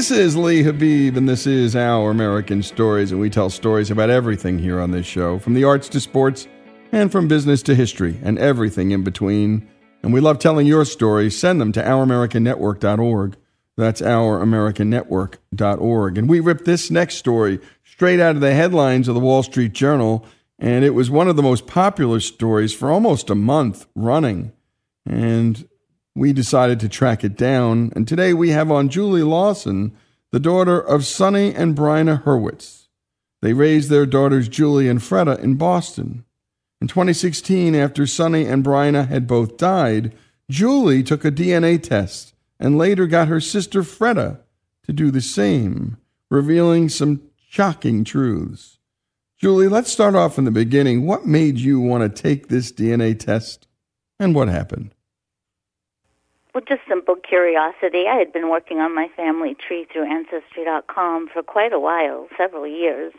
This is Lee Habeeb, and this is Our American Stories, and we tell stories about everything here on this show, from the arts to sports, and from business to history, and everything in between. And we love telling your stories. Send them to ouramericannetwork.org. That's ouramericannetwork.org. And we ripped this next story straight out of the headlines of the Wall Street Journal, and it was one of the most popular stories for almost a month running. And we decided to track it down. And today we have on Julie Lawson, the daughter of Sonny and Bryna Hurwitz. They raised their daughters Julie and Freda in Boston. In 2016, after Sonny and Bryna had both died, Julie took a DNA test and later got her sister Freda to do the same, revealing some shocking truths. Julie, let's start off in the beginning. What made you want to take this DNA test and what happened? Well, just simple curiosity. I had been working on my family tree through Ancestry.com for quite a while, several years,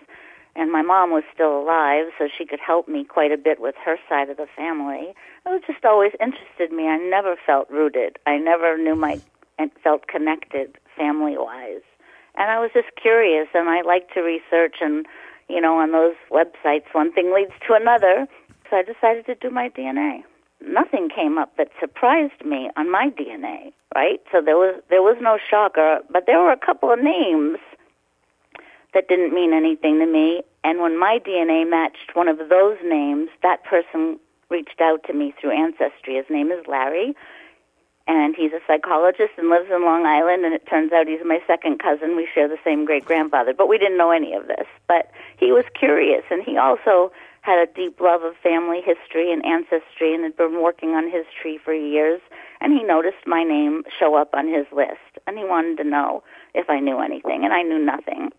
and my mom was still alive, so she could help me quite a bit with her side of the family. It was just always interested me. I never felt rooted. I never knew my and felt connected family wise, and I was just curious, and I like to research, and you know, on those websites, one thing leads to another. So I decided to do my DNA nothing came up that surprised me on my DNA, right? So there was there was no shocker, but there were a couple of names that didn't mean anything to me. And when my DNA matched one of those names, that person reached out to me through Ancestry. His name is Larry, and he's a psychologist and lives in Long Island. And it turns out he's my second cousin. We share the same great grandfather, but we didn't know any of this. But he was curious, and he also had a deep love of family history and ancestry and had been working on his tree for years and he noticed my name show up on his list and he wanted to know if I knew anything and I knew nothing.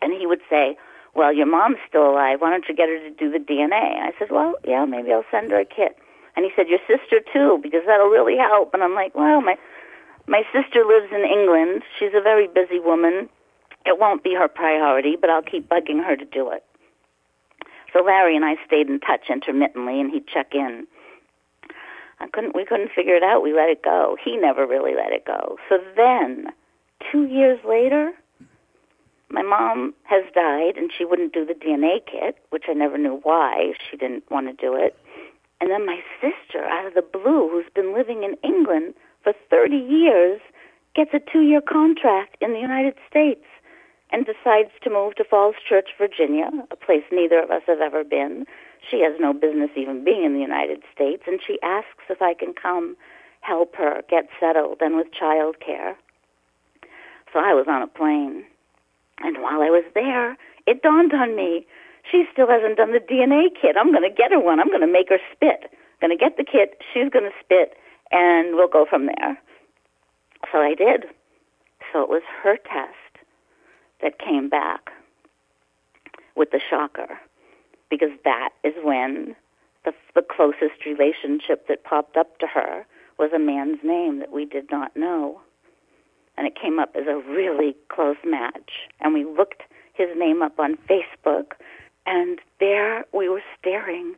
And he would say, "Well, your mom's still alive. Why don't you get her to do the DNA?" I said, "Well, yeah, maybe I'll send her a kit." And he said, "Your sister too, because that'll really help." And I'm like, "Well, my my sister lives in England. She's a very busy woman. It won't be her priority, but I'll keep bugging her to do it." So Larry and I stayed in touch intermittently, and he'd check in. I couldn't. We couldn't figure it out. We let it go. He never really let it go. So then, two years later, my mom has died, and she wouldn't do the DNA kit, which I never knew why she didn't want to do it. And then my sister, out of the blue, who's been living in England for 30 years, gets a two-year contract in the United States and decides to move to Falls Church, Virginia, a place neither of us have ever been. She has no business even being in the United States, and she asks if I can come help her get settled and with child care. So I was on a plane. And while I was there, it dawned on me she still hasn't done the DNA kit. I'm going to get her one. I'm going to make her spit. I'm going to get the kit. She's going to spit, and we'll go from there. So I did. So it was her test that came back with the shocker because that is when the, the closest relationship that popped up to her was a man's name that we did not know. And it came up as a really close match. And we looked his name up on Facebook, and there we were staring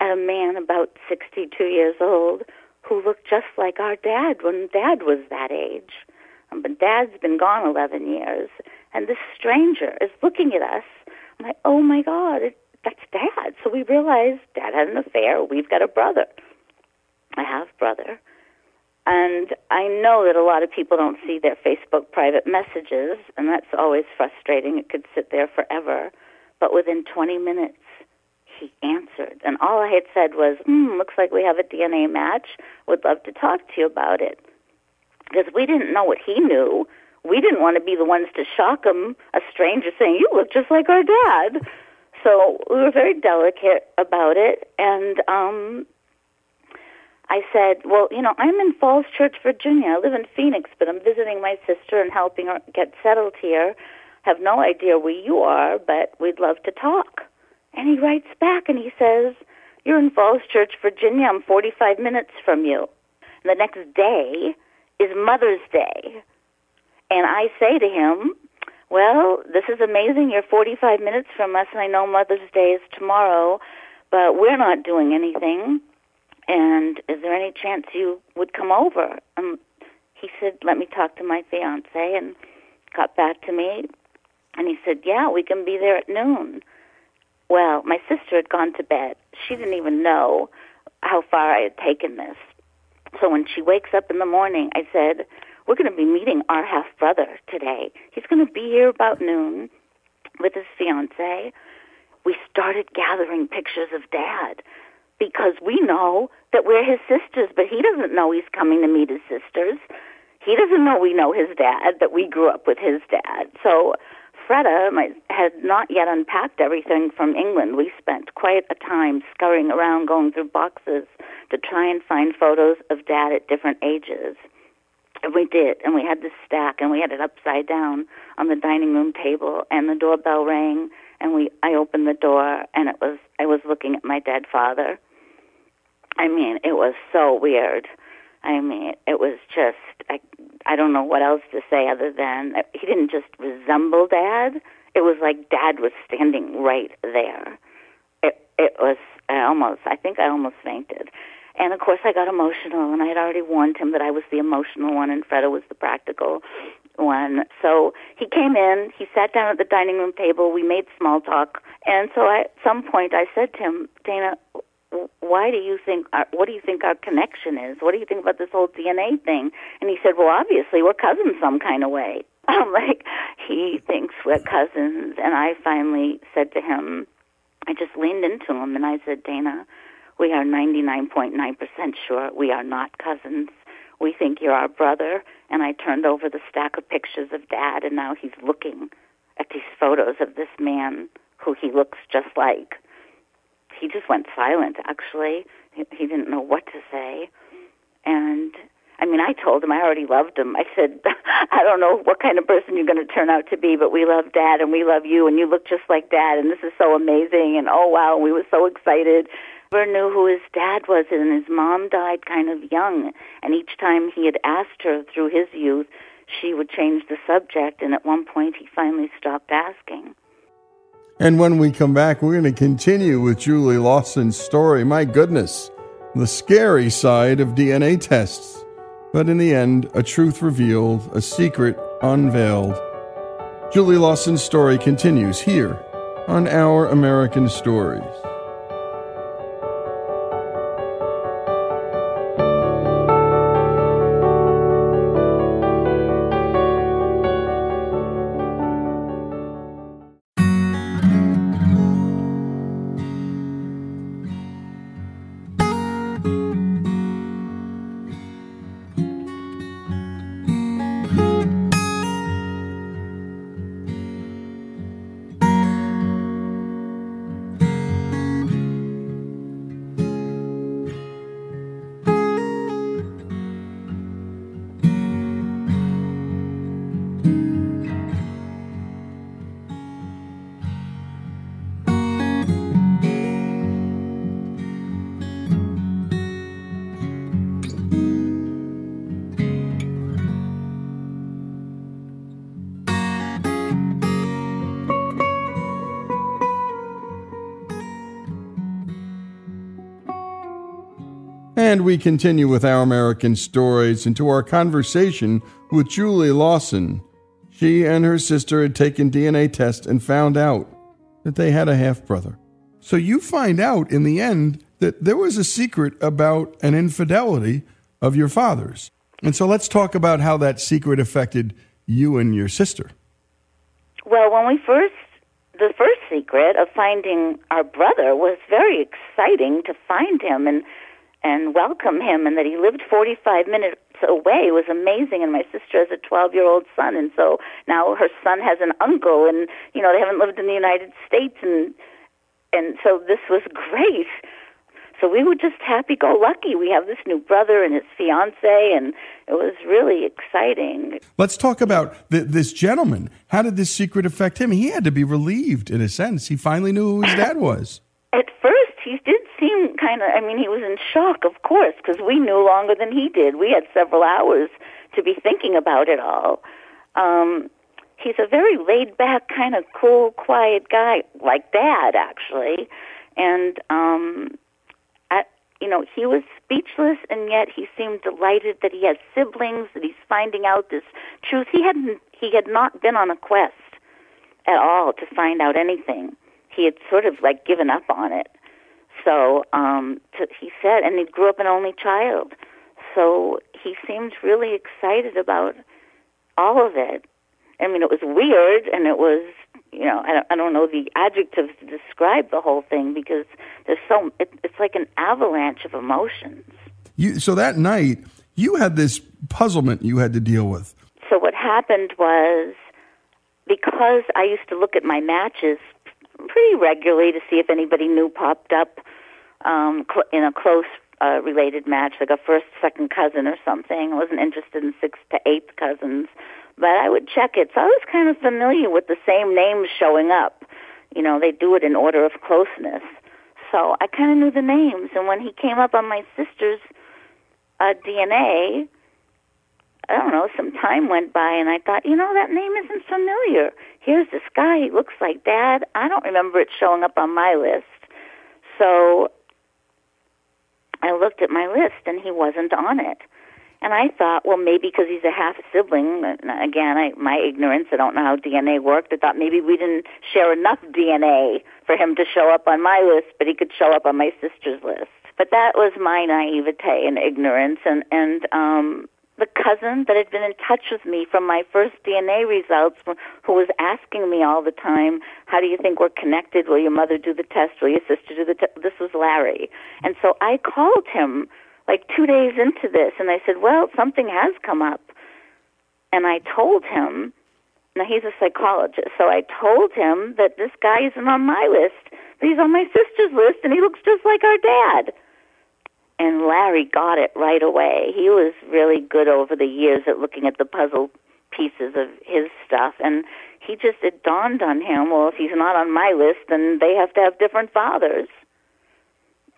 at a man about 62 years old who looked just like our dad when dad was that age. Um, but dad's been gone 11 years, and this stranger is looking at us. I'm like, oh my God, it, that's dad. So we realize dad had an affair. We've got a brother. I have brother. And I know that a lot of people don't see their Facebook private messages, and that's always frustrating. It could sit there forever. But within 20 minutes, he answered. And all I had said was, hmm, looks like we have a DNA match. Would love to talk to you about it. Because we didn't know what he knew we didn't want to be the ones to shock him, a stranger saying, You look just like our dad. So we were very delicate about it. And um, I said, Well, you know, I'm in Falls Church, Virginia. I live in Phoenix, but I'm visiting my sister and helping her get settled here. Have no idea where you are, but we'd love to talk. And he writes back and he says, You're in Falls Church, Virginia. I'm 45 minutes from you. And the next day is Mother's Day. And I say to him, well, this is amazing. You're 45 minutes from us, and I know Mother's Day is tomorrow, but we're not doing anything. And is there any chance you would come over? And he said, let me talk to my fiance. And got back to me and he said, Yeah, we can be there at noon. Well, my sister had gone to bed. She didn't even know how far I had taken this. So when she wakes up in the morning, I said, We're going to be meeting our half brother today. He's going to be here about noon with his fiance. We started gathering pictures of dad because we know that we're his sisters, but he doesn't know he's coming to meet his sisters. He doesn't know we know his dad, that we grew up with his dad. So Freda had not yet unpacked everything from England. We spent quite a time scurrying around, going through boxes to try and find photos of dad at different ages. And we did, and we had this stack, and we had it upside down on the dining room table, and the doorbell rang, and we I opened the door, and it was I was looking at my dead father. I mean, it was so weird. I mean, it was just I I don't know what else to say other than uh, he didn't just resemble dad. It was like dad was standing right there. It it was I almost I think I almost fainted. And of course I got emotional and I had already warned him that I was the emotional one and Freda was the practical one. So he came in, he sat down at the dining room table, we made small talk, and so I, at some point I said to him, Dana, why do you think what do you think our connection is? What do you think about this whole dna thing? And he said well obviously we're cousins some kind of way. I'm like he thinks we're cousins. And i finally said to him i just leaned into him and i said dana we are 99.9% sure we are not cousins we think you're our brother and i turned over the stack of pictures of dad and now he's looking at these photos of this man who he looks just like he just went silent. Actually, he, didn't know what to say, and I mean, I told him I already loved him. I said, I don't know what kind of person you're going to turn out to be, but we love Dad and we love you, and you look just like Dad, and this is so amazing. And oh wow, we were so excited. Never knew who his dad was, and his mom died kind of young. And each time he had asked her through his youth, she would change the subject. And at one point, he finally stopped asking. And when we come back, we're going to continue with Julie Lawson's story. My goodness, the scary side of DNA tests. But in the end, a truth revealed, a secret unveiled. Julie Lawson's story continues here on Our American Stories. We continue with our American stories into our conversation with Julie Lawson. She and her sister had taken DNA tests and found out that they had a half brother. So you find out in the end that there was a secret about an infidelity of your father's. And so let's talk about how that secret affected you and your sister. Well, when we first, the first secret of finding our brother was very exciting to find him. And and welcome him and that he lived 45 minutes away was amazing. And my sister has a 12 year old son and so now her son has an uncle and you know they haven't lived in the United States and and so this was great. So we were just happy go lucky we have this new brother and his fiance and it was really exciting. Let's talk about th- this gentleman. How did this secret affect him? He had to be relieved in a sense. He finally knew who his dad was. At first he did seem kind of, I mean, he was in shock, of course, because we knew longer than he did. We had several hours to be thinking about it all. Um, he's a very laid back, kind of cool, quiet guy, like Dad, actually. And um, you know, he was speechless, and yet he seemed delighted that he has siblings, that he's finding out this truth. He hadn't, he had not been on a quest at all to find out anything. He had sort of like given up on it. So um, to, he said, and he grew up an only child. So he seemed really excited about all of it. I mean, it was weird, and it was, you know, I don't, I don't know the adjectives to describe the whole thing because there's so it, it's like an avalanche of emotions. You so that night you had this puzzlement you had to deal with. So what happened was because I used to look at my matches pretty regularly to see if anybody new popped up um, cl- in a close uh, related match, like a first, second cousin or something. I wasn't interested in sixth to eighth cousins, but I would check it. So I was kind of familiar with the same names showing up. You know, they do it in order of closeness. So I kind of knew the names. And when he came up on my sister's uh, DNA, I don't know, some time went by and I thought, you know, that name isn't familiar. Here's this guy, he looks like dad. I don't remember it showing up on my list. So I looked at my list and he wasn't on it. And I thought, well, maybe because he's a half sibling. Again, I, my ignorance, I don't know how DNA worked. I thought maybe we didn't share enough DNA for him to show up on my list, but he could show up on my sister's list. But that was my naivete and ignorance, and and um, the cousin that had been in touch with me from my first DNA results, who was asking me all the time, "How do you think we're connected? Will your mother do the test? Will your sister do the test?" This was Larry, and so I called him like two days into this, and I said, "Well, something has come up," and I told him. Now he's a psychologist, so I told him that this guy isn't on my list, but he's on my sister's list, and he looks just like our dad and Larry got it right away. He was really good over the years at looking at the puzzle pieces of his stuff, and he just it dawned on him. Well, if he's not on my list, then they have to have different fathers.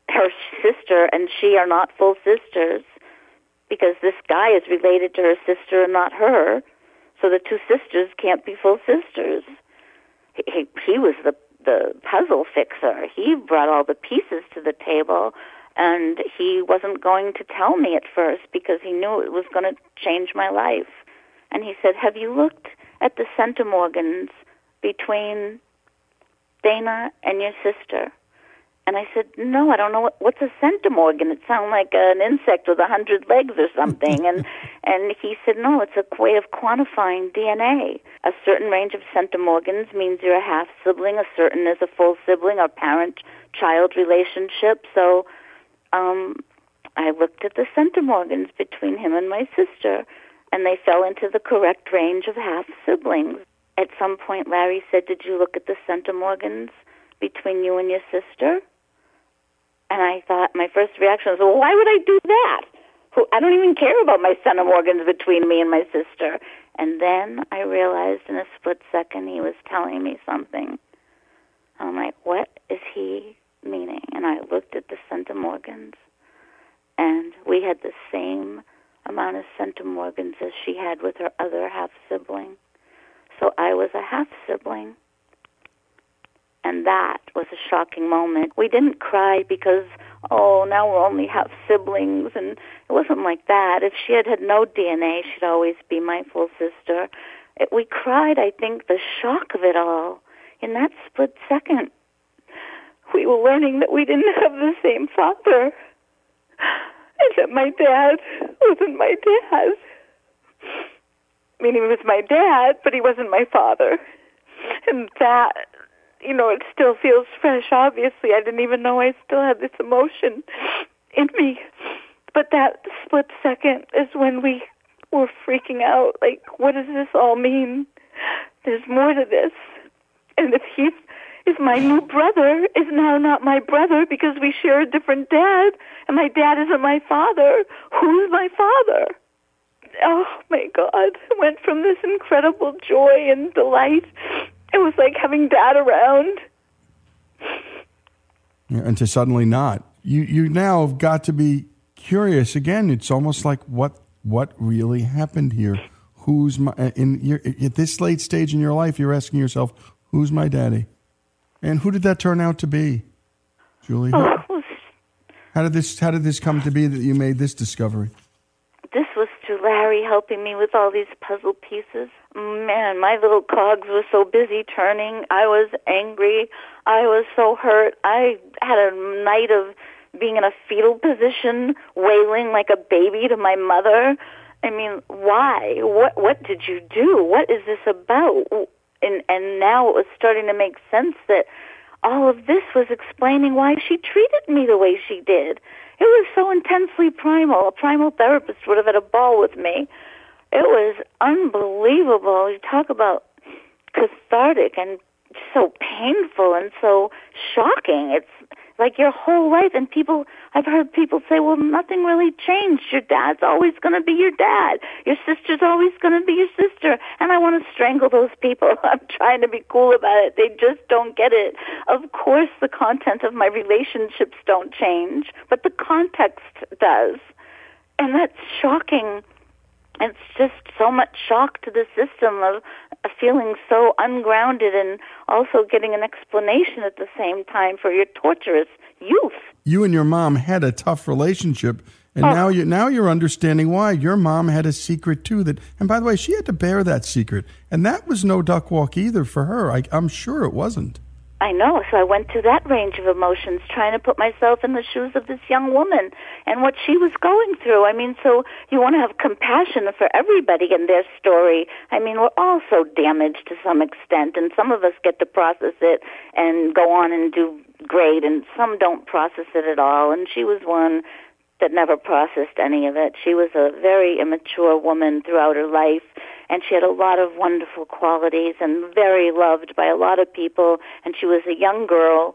Her sister and she are not full sisters because this guy is related to her sister and not her. So the two sisters can't be full sisters. He, he, he was the the puzzle fixer. He brought all the pieces to the table and he wasn't going to tell me at first because he knew it was going to change my life. And he said, Have you looked at the centimorgans between Dana and your sister? And I said, No, I don't know what, what's a centimorgan. It sounds like an insect with a hundred legs or something. and and he said, No, it's a way of quantifying DNA. A certain range of centimorgans means you're a half sibling, a certain is a full sibling or parent child relationship. So um, I looked at the centimorgans between him and my sister, and they fell into the correct range of half siblings. At some point, Larry said, Did you look at the centimorgans between you and your sister? And I thought, my first reaction was, Well, why would I do that? I don't even care about my centimorgans between me and my sister. And then I realized in a split second he was telling me something. I'm like, what is he meaning, and I looked at the centimorgans, and we had the same amount of centimorgans as she had with her other half sibling. So I was a half sibling. And that was a shocking moment. We didn't cry because, oh, now we're only half siblings, and it wasn't like that. If she had had no DNA, she'd always be my full sister. It, we cried, I think, the shock of it all in that split second we were learning that we didn't have the same father, and that my dad wasn't my dad. Meaning he was my dad, but he wasn't my father. And that, you know, it still feels fresh. Obviously, I didn't even know I still had this emotion in me. But that split second is when we were freaking out. Like, what does this all mean? There's more to this. And if he's if my new brother is now not my brother because we share a different dad and my dad isn't my father, who's my father? Oh my God. I went from this incredible joy and delight. It was like having dad around. And to suddenly not. You you now have got to be curious again. It's almost like what what really happened here. Who's my in your at this late stage in your life? You're asking yourself, who's my daddy? And who did that turn out to be, Julie? Oh, was How did this How did this come to be that you made this discovery? This was through Larry helping me with all these puzzle pieces. Man, my little cogs were so busy turning. I was angry. I was so hurt. I had a night of being in a fetal position, wailing like a baby to my mother. I mean, why? What what did you do? What is this about? And and now it was starting to make sense that all of this was explaining why she treated me the way she did. It was so intensely primal. A primal therapist would have had a ball with me. It was unbelievable. You talk about cathartic and so painful and so shocking. It's like your whole life and people I've heard people say, "Well, nothing really changed. Your dad's always going to be your dad. Your sister's always going to be your sister." And I want to strangle those people. I'm trying to be cool about it. They just don't get it. Of course, the content of my relationships don't change, but the context does. And that's shocking it's just so much shock to the system of feeling so ungrounded and also getting an explanation at the same time for your torturous youth. You and your mom had a tough relationship. And oh. now you now you're understanding why your mom had a secret too. That and by the way, she had to bear that secret, and that was no duck walk either for her. I, I'm sure it wasn't. I know. So I went through that range of emotions, trying to put myself in the shoes of this young woman and what she was going through. I mean, so you want to have compassion for everybody in their story. I mean, we're all so damaged to some extent, and some of us get to process it and go on and do great, and some don't process it at all. And she was one that never processed any of it. She was a very immature woman throughout her life and she had a lot of wonderful qualities and very loved by a lot of people and she was a young girl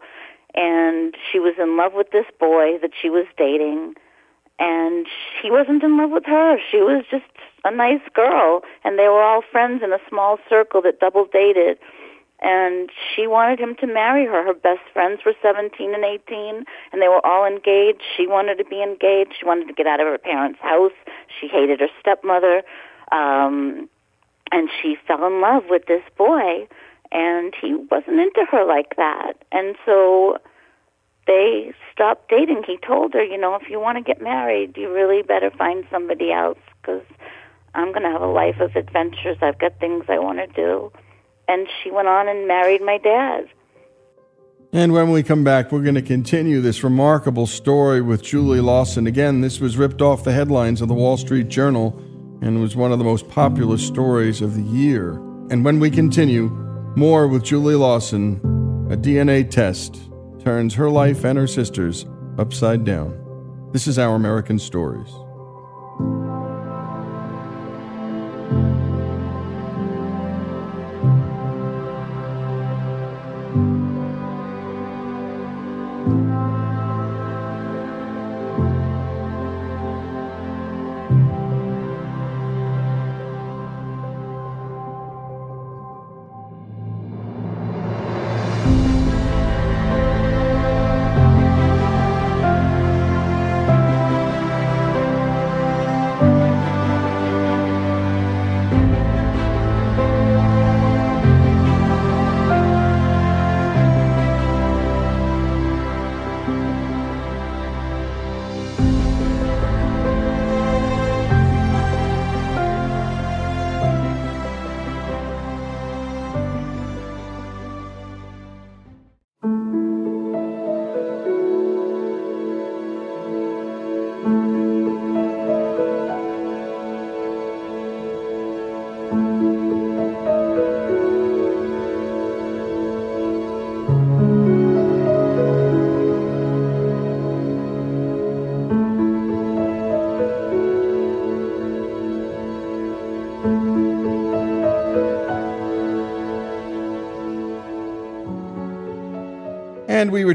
and she was in love with this boy that she was dating and he wasn't in love with her she was just a nice girl and they were all friends in a small circle that double dated and she wanted him to marry her. Her best friends were 17 and 18, and they were all engaged. She wanted to be engaged. She wanted to get out of her parents' house. She hated her stepmother. Um, and she fell in love with this boy and he wasn't into her like that. And so they stopped dating. He told her you know if you want to get married you really better find somebody else because i'm going to have a life of adventures. I've got things i want to do. And she went on and married my dad. And when we come back, we're going to continue this remarkable story with Julie Lawson. Again, this was ripped off the headlines of the Wall Street Journal and was one of the most popular stories of the year. And when we continue, more with Julie Lawson, a DNA test turns her life and her sister's upside down. This is Our American Stories.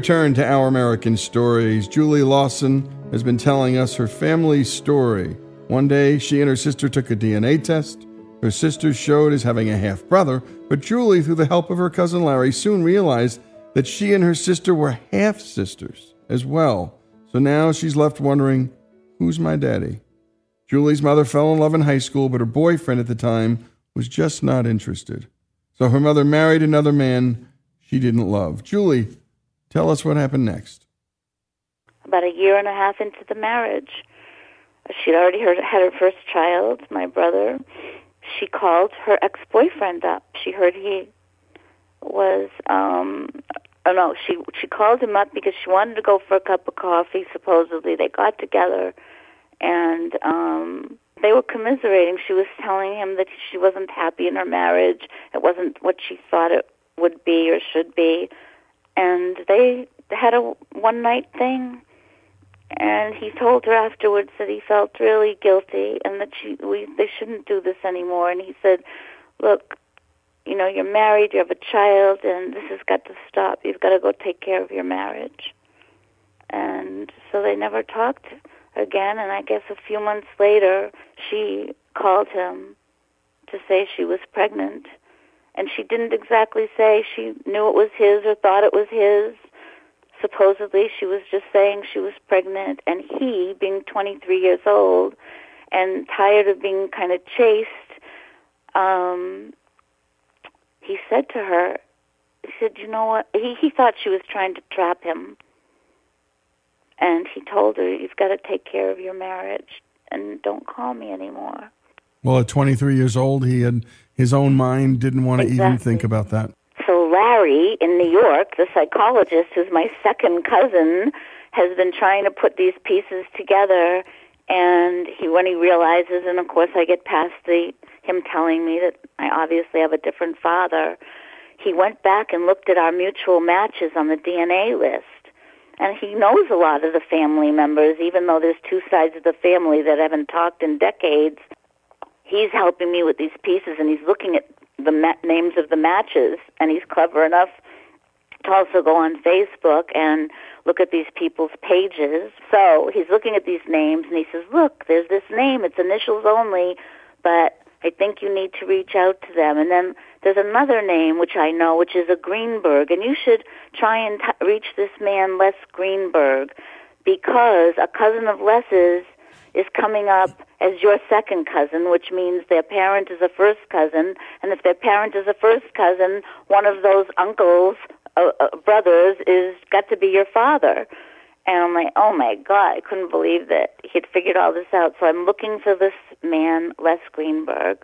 Return to Our American Stories. Julie Lawson has been telling us her family's story. One day, she and her sister took a DNA test. Her sister showed as having a half brother, but Julie, through the help of her cousin Larry, soon realized that she and her sister were half sisters as well. So now she's left wondering who's my daddy? Julie's mother fell in love in high school, but her boyfriend at the time was just not interested. So her mother married another man she didn't love. Julie, Tell us what happened next. about a year and a half into the marriage. She'd already heard, had her first child, my brother. She called her ex-boyfriend up. She heard he was um oh no, she she called him up because she wanted to go for a cup of coffee supposedly. They got together and um they were commiserating. She was telling him that she wasn't happy in her marriage. It wasn't what she thought it would be or should be. And they had a one night thing. And he told her afterwards that he felt really guilty and that she we they shouldn't do this anymore. And he said look you know you're married you have a child and this has got to stop. You've got to go take care of your marriage. And so they never talked again. And i guess a few months later she called him to say she was pregnant and she didn't exactly say she knew it was his or thought it was his. Supposedly she was just saying she was pregnant and he being 23 years old and tired of being kind of chased um he said to her he said you know what? He he thought she was trying to trap him. And he told her you've got to take care of your marriage and don't call me anymore. Well at 23 years old he had his own mind didn't want to exactly. even think about that so Larry in New York, the psychologist who's my second cousin, has been trying to put these pieces together and he when he realizes and of course I get past the him telling me that I obviously have a different father, he went back and looked at our mutual matches on the DNA list. And he knows a lot of the family members, even though there's two sides of the family that haven't talked in decades. He's helping me with these pieces, and he's looking at the ma- names of the matches, and he's clever enough to also go on Facebook and look at these people's pages. So he's looking at these names, and he says, "Look, there's this name. It's initials only, but I think you need to reach out to them." And then there's another name which I know, which is a Greenberg, and you should try and t- reach this man, Les Greenberg, because a cousin of Les's is coming up as your second cousin, which means their parent is a first cousin, and if their parent is a first cousin, one of those uncles, uh, uh, brothers, is got to be your father. And I'm like, oh my God, I couldn't believe that he had figured all this out. So I'm looking for this man, Les Greenberg,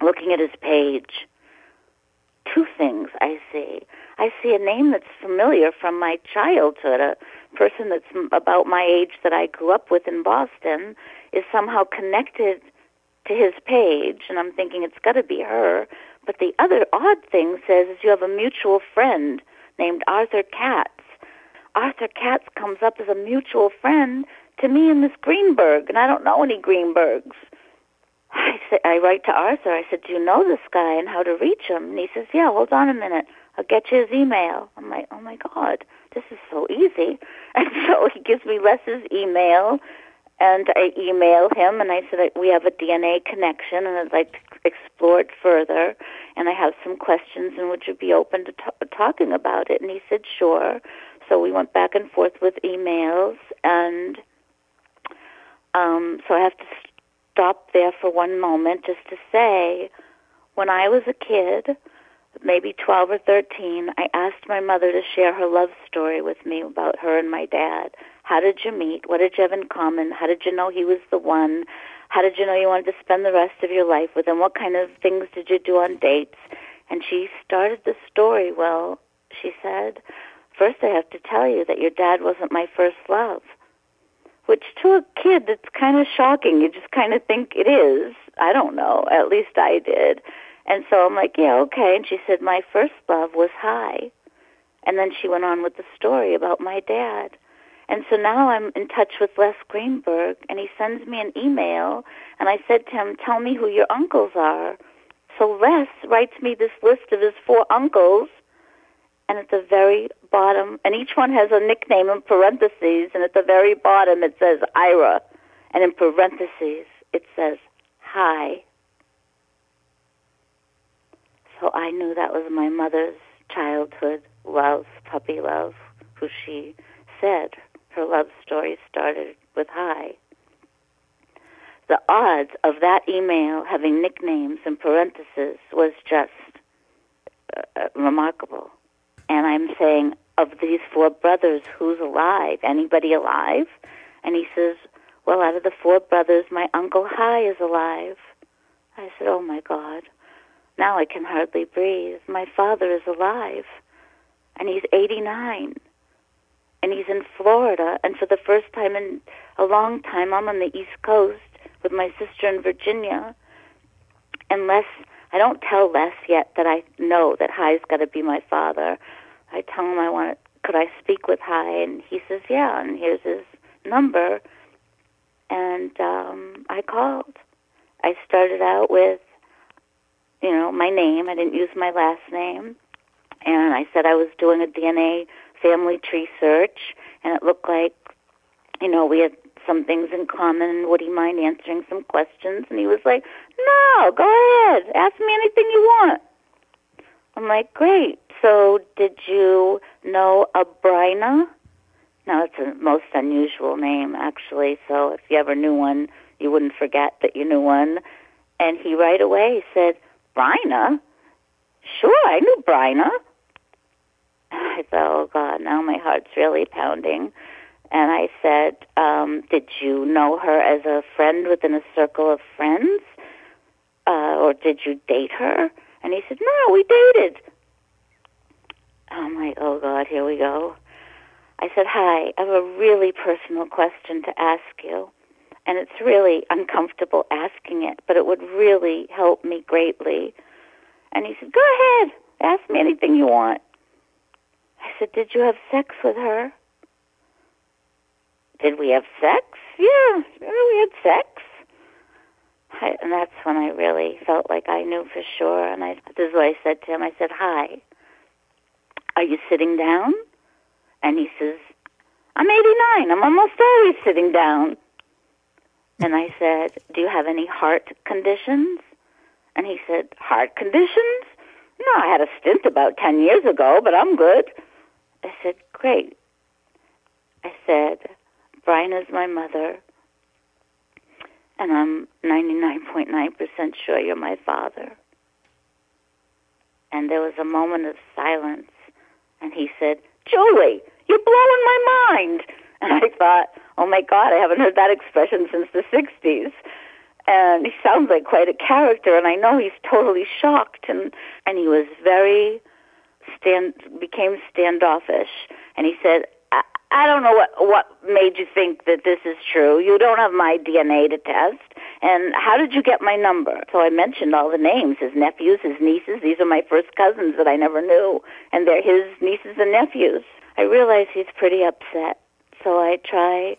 looking at his page. Two things I see. I see a name that's familiar from my childhood, a person that's about my age that I grew up with in Boston is somehow connected to his page, and I'm thinking it's got to be her. But the other odd thing says is you have a mutual friend named Arthur Katz. Arthur Katz comes up as a mutual friend to me and Miss Greenberg, and I don't know any Greenbergs. I say, I write to Arthur. I said, "Do you know this guy and how to reach him?" And he says, "Yeah, hold on a minute. I'll get you his email." I'm like, "Oh my God, this is so easy." And so he gives me Les's email, and I email him and I said we have a DNA connection and I'd like to explore it further and I have some questions and would you be open to t- talking about it and he said sure so we went back and forth with emails and um so I have to stop there for one moment just to say when I was a kid maybe 12 or 13 I asked my mother to share her love story with me about her and my dad how did you meet? What did you have in common? How did you know he was the one? How did you know you wanted to spend the rest of your life with him? What kind of things did you do on dates? And she started the story. Well, she said, First, I have to tell you that your dad wasn't my first love. Which to a kid, it's kind of shocking. You just kind of think it is. I don't know. At least I did. And so I'm like, yeah, okay. And she said, my first love was Hi. And then she went on with the story about my dad. And so now I'm in touch with Les Greenberg, and he sends me an email, and I said to him, tell me who your uncles are. So Les writes me this list of his four uncles, and at the very bottom, and each one has a nickname in parentheses, and at the very bottom it says Ira, and in parentheses it says Hi. So I knew that was my mother's childhood love, puppy love, who she said her love story started with Hi. The odds of that email having nicknames in parentheses was just uh, uh, remarkable. And I'm saying, of these four brothers, who's alive? Anybody alive? And he says, Well, out of the four brothers, my Uncle Hi is alive. I said, Oh my God. Now I can hardly breathe. My father is alive. And he's 89. And he's in Florida. And for the first time in a long time, I'm on the East Coast with my sister in Virginia. And Les, I don't tell Les yet that I know that Hi's got to be my father. I tell him I want, could I speak with Hi? And he says, yeah. And here's his number. And um, I called. I started out with, you know, my name. I didn't use my last name. And I said I was doing a DNA family tree search, and it looked like, you know, we had some things in common. Would he mind answering some questions? And he was like, No, go ahead. Ask me anything you want. I'm like, Great. So, did you know a? Now, it's a most unusual name, actually. So, if you ever knew one, you wouldn't forget that you knew one. And he right away said, Bryna? Sure, I knew Bryna. I thought, oh God, now my heart's really pounding. And I said, um, did you know her as a friend within a circle of friends? Uh, or did you date her? And he said, no, we dated. I'm like, oh God, here we go. I said, hi, I have a really personal question to ask you. And it's really uncomfortable asking it, but it would really help me greatly. And he said, go ahead, ask me anything you want. I said, Did you have sex with her? Did we have sex? Yeah, we had sex. I, and that's when I really felt like I knew for sure. And I, this is what I said to him. I said, "Hi, are you sitting down?" And he says, "I'm 89. I'm almost always sitting down." And I said, "Do you have any heart conditions?" And he said, "Heart conditions? No, I had a stint about 10 years ago, but I'm good." I said, Great. I said, Bryna's my mother, and I'm 99.9% sure you're my father. And there was a moment of silence, and he said, Julie, you're blowing my mind. And I thought, oh my God, I haven't heard that expression since the 60s. And he sounds like quite a character, and I know he's totally shocked. And, and he was very stand became standoffish, and he said, I, "I don't know what what made you think that this is true. You don't have my DNA to test, and how did you get my number?" So I mentioned all the names, his nephews, his nieces. These are my first cousins that I never knew, and they're his nieces and nephews. I realize he's pretty upset, so I try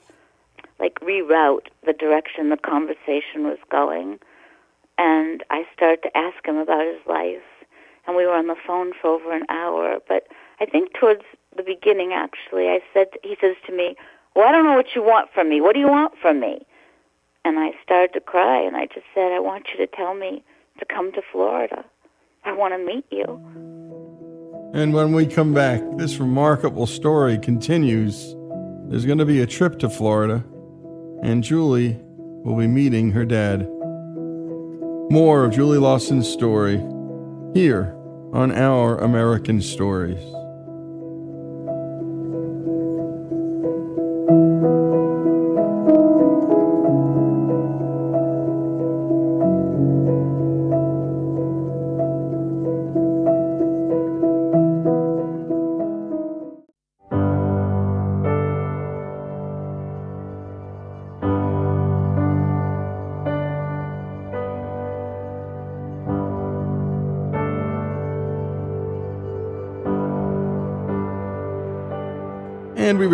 like reroute the direction the conversation was going, and I start to ask him about his life and we were on the phone for over an hour. But I think towards the beginning, actually, I said he says to me, "Well, I don't know what you want from me. What do you want from me?" And I started to cry, and I just said, "I want you to tell me to come to Florida. I want to meet you." And when we come back, this remarkable story continues. There's going to be a trip to Florida, and Julie will be meeting her dad. More of Julie Lawson's story here on Our American Stories.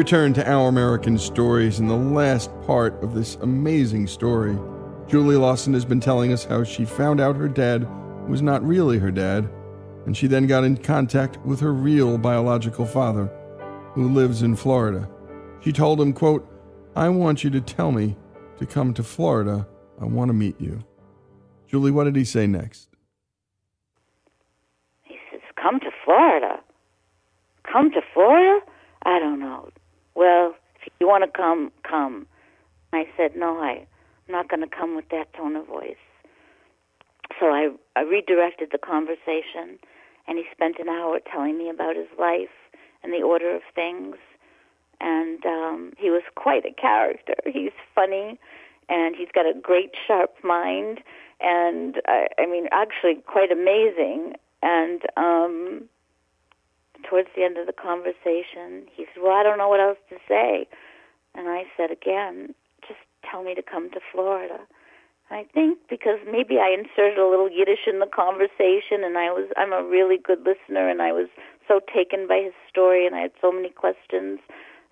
Return to Our American Stories in the last part of this amazing story. Julie Lawson has been telling us how she found out her dad was not really her dad, and she then got in contact with her real biological father, who lives in Florida. She told him, quote, I want you to tell me to come to Florida. I want to meet you. Julie, what did he say next? He says, Come to Florida. Come to Florida? I don't know. Well, if you want to come, come. I said, no, I, I'm not going to come with that tone of voice. So I, I redirected the conversation, and he spent an hour telling me about his life and the order of things. And um, he was quite a character. He's funny, and he's got a great sharp mind, and I, I mean, actually quite amazing. And um, towards the end of the conversation, he said, "Well, I don't know what else to say," and I said again, "Just tell me to come to Florida." I think because maybe I inserted a little Yiddish in the conversation, and I was I'm a really good listener, and I was so taken by his story, and I had so many questions.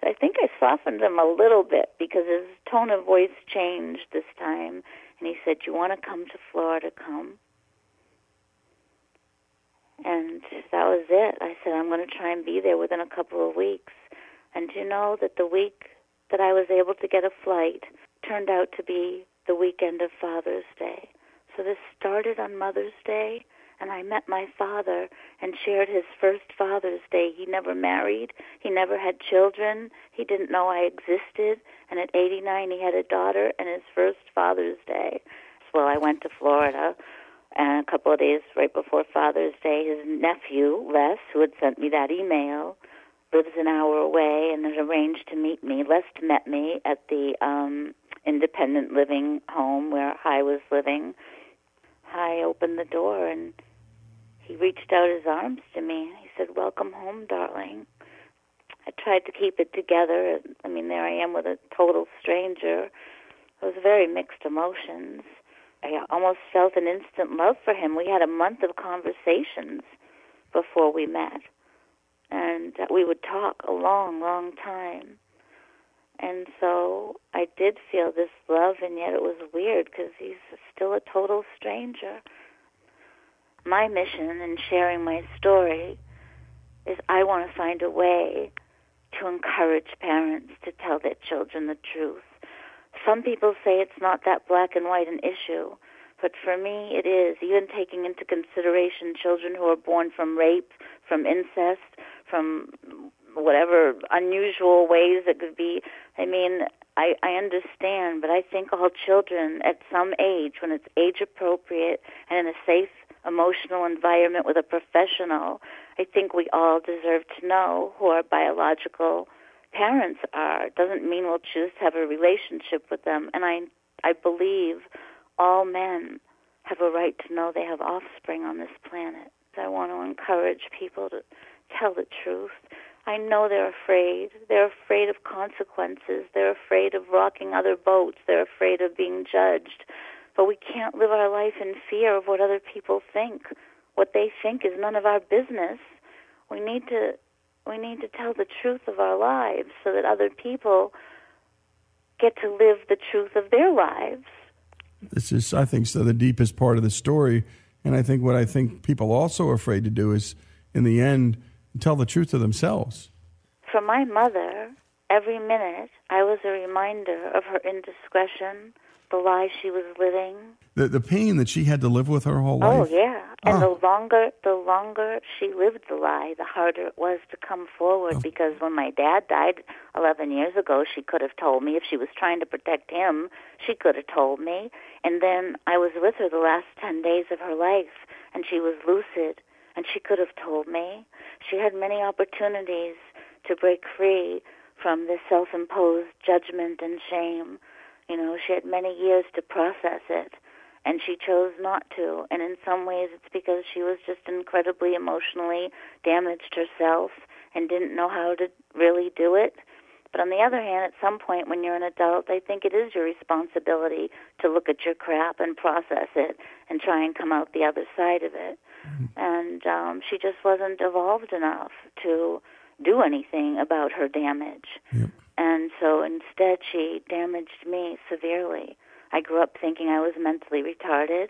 I think I softened him a little bit because his tone of voice changed this time, and he said, "You want to come to Florida? Come." And that was it. I said, I'm going to try and be there within a couple of weeks. And you know that the week that I was able to get a flight turned out to be the weekend of Father's Day. So this started on Mother's Day, and I met my father and shared his first Father's Day. He never married, he never had children, he didn't know I existed, and at 89 he had a daughter and his first Father's Day. Well, I went to Florida. And a couple of days right before Father's Day, his nephew, Les, who had sent me that email, lives an hour away and had arranged to meet me. Les met me at the um independent living home where Hy was living. Hy opened the door and he reached out his arms to me. He said, Welcome home, darling. I tried to keep it together. I mean, there I am with a total stranger. It was very mixed emotions. I almost felt an instant love for him. We had a month of conversations before we met, and uh, we would talk a long, long time. And so I did feel this love, and yet it was weird because he's still a total stranger. My mission in sharing my story is I want to find a way to encourage parents to tell their children the truth. Some people say it's not that black and white an issue, but for me it is, even taking into consideration children who are born from rape, from incest, from whatever unusual ways it could be. I mean, I, I understand, but I think all children at some age, when it's age appropriate and in a safe emotional environment with a professional, I think we all deserve to know who our biological parents are. Doesn't mean we'll choose to have a relationship with them. And I I believe all men have a right to know they have offspring on this planet. I want to encourage people to tell the truth. I know they're afraid. They're afraid of consequences. They're afraid of rocking other boats. They're afraid of being judged. But we can't live our life in fear of what other people think. What they think is none of our business. We need to we need to tell the truth of our lives so that other people get to live the truth of their lives. This is I think so the deepest part of the story and I think what I think people also are afraid to do is in the end tell the truth to themselves. For my mother, every minute I was a reminder of her indiscretion, the lie she was living. The the pain that she had to live with her whole oh, life. Oh yeah. And Oh. the longer the longer she lived the lie, the harder it was to come forward Oh. because when my dad died 11 years ago, she could have told me if she was trying to protect him, she could have told me. And then I was with her the last 10 days of her life and she was lucid and she could have told me. She had many opportunities to break free from this self-imposed judgment and shame. You know, she had many years to process it and she chose not to. And in some ways, it's because she was just incredibly emotionally damaged herself and didn't know how to really do it. But on the other hand, at some point when you're an adult, I think it is your responsibility to look at your crap and process it and try and come out the other side of it. And um, she just wasn't evolved enough to do anything about her damage. Yep. And so instead, she damaged me severely. I grew up thinking I was mentally retarded.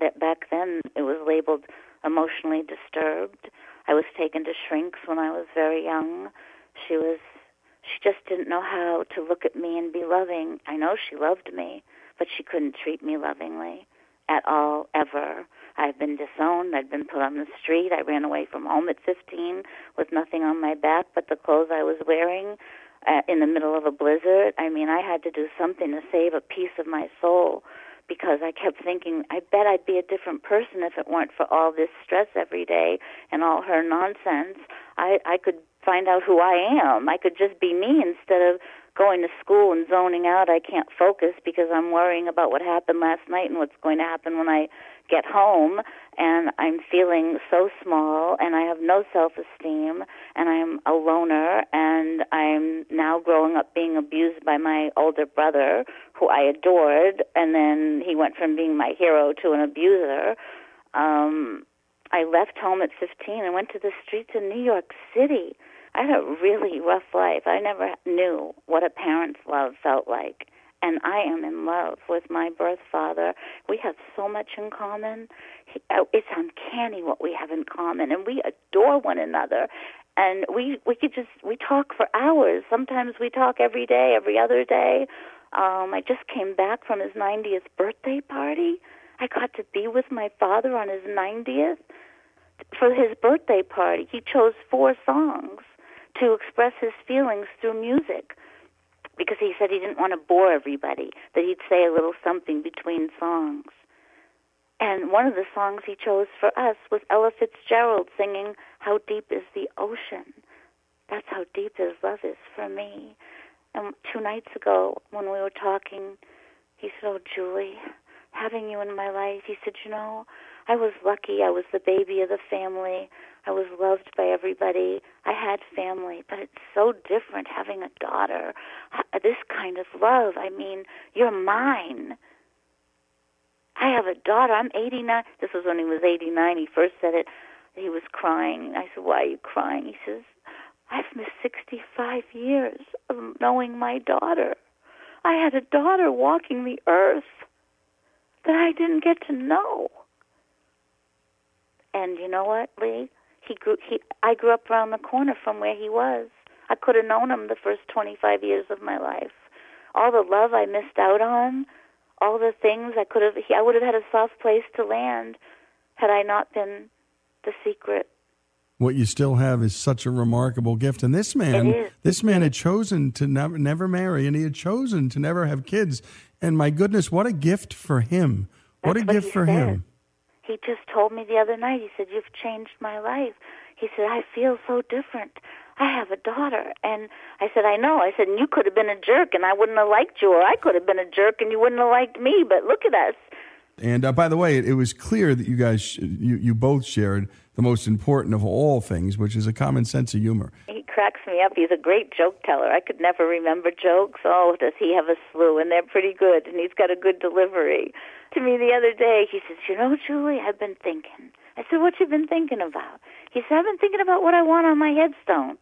That back then it was labeled emotionally disturbed. I was taken to shrinks when I was very young. She was she just didn't know how to look at me and be loving. I know she loved me, but she couldn't treat me lovingly at all ever. I've been disowned. I've been put on the street. I ran away from home at 15 with nothing on my back but the clothes I was wearing uh, in the middle of a blizzard. I mean, I had to do something to save a piece of my soul because I kept thinking, I bet I'd be a different person if it weren't for all this stress every day and all her nonsense. I I could find out who I am. I could just be me instead of going to school and zoning out. I can't focus because I'm worrying about what happened last night and what's going to happen when I get home. And I'm feeling so small and I have no self esteem and I'm a loner and I'm now growing up being abused by my older brother who I adored. And then he went from being my hero to an abuser. Um, I left home at 15 and went to the streets in New York City I had a really rough life. I never knew what a parent's love felt like. And I am in love with my birth father. We have so much in common. Oh, it's uncanny what we have in common, and we adore one another. And we we could just we talk for hours. Sometimes we talk every day, every other day. Um, I just came back from his 90th birthday party. I got to be with my father on his 90th for his birthday party. He chose four songs to express his feelings through music because he said he didn't want to bore everybody, that he'd say a little something between songs. And one of the songs he chose for us was Ella Fitzgerald singing How Deep is the Ocean. That's how deep his love is for me. And two nights ago, when we were talking, he said, Oh, Julie, having you in my life, he said, You know, I was lucky. I was the baby of the family. I was loved by everybody. I had family, but it's so different having a daughter. This kind of love. I mean, you're mine. I have a daughter. I'm 89. This was when he was 89. He first said it. He was crying. I said, Why are you crying? He says, I've missed 65 years of knowing my daughter. I had a daughter walking the earth that I didn't get to know. And you know what, Lee? He grew. He. I grew up around the corner from where he was. I could have known him the first 25 years of my life. All the love I missed out on, all the things I could have. He, I would have had a soft place to land had I not been the secret. What you still have is such a remarkable gift, and this man, this man had chosen to never, never marry, and he had chosen to never have kids. And my goodness, what a gift for him! What That's a gift for said. him! He just told me the other night, he said, You've changed my life. He said, I feel so different. I have a daughter. And I said, I know. I said, and you could have been a jerk and I wouldn't have liked you, or I could have been a jerk and you wouldn't have liked me, but look at us. And uh, by the way, it, it, was clear that you guys, you, you both shared the most important of all things, which is a common sense of humor. He cracks me up. He's a great joke teller. I could never remember jokes. Oh, does he have a slew? And they're pretty good, and he's got a good delivery to me the other day. He says, "You know, Julie, I've been thinking." I said, "What you been thinking about?" He said, "I've been thinking about what I want on my headstone."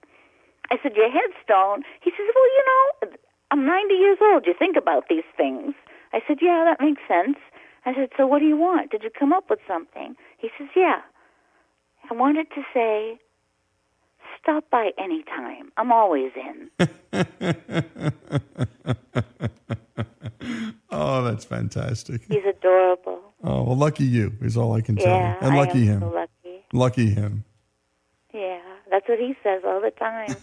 I said, "Your headstone?" He says, "Well, you know, I'm 90 years old. You think about these things." I said, "Yeah, that makes sense." I said, "So what do you want? Did you come up with something?" He says, "Yeah." I wanted to say, "Stop by anytime. I'm always in." That's fantastic. He's adorable. Oh, well, lucky you is all I can tell yeah, you. And lucky him. So lucky. Lucky him. Yeah, that's what he says all the time.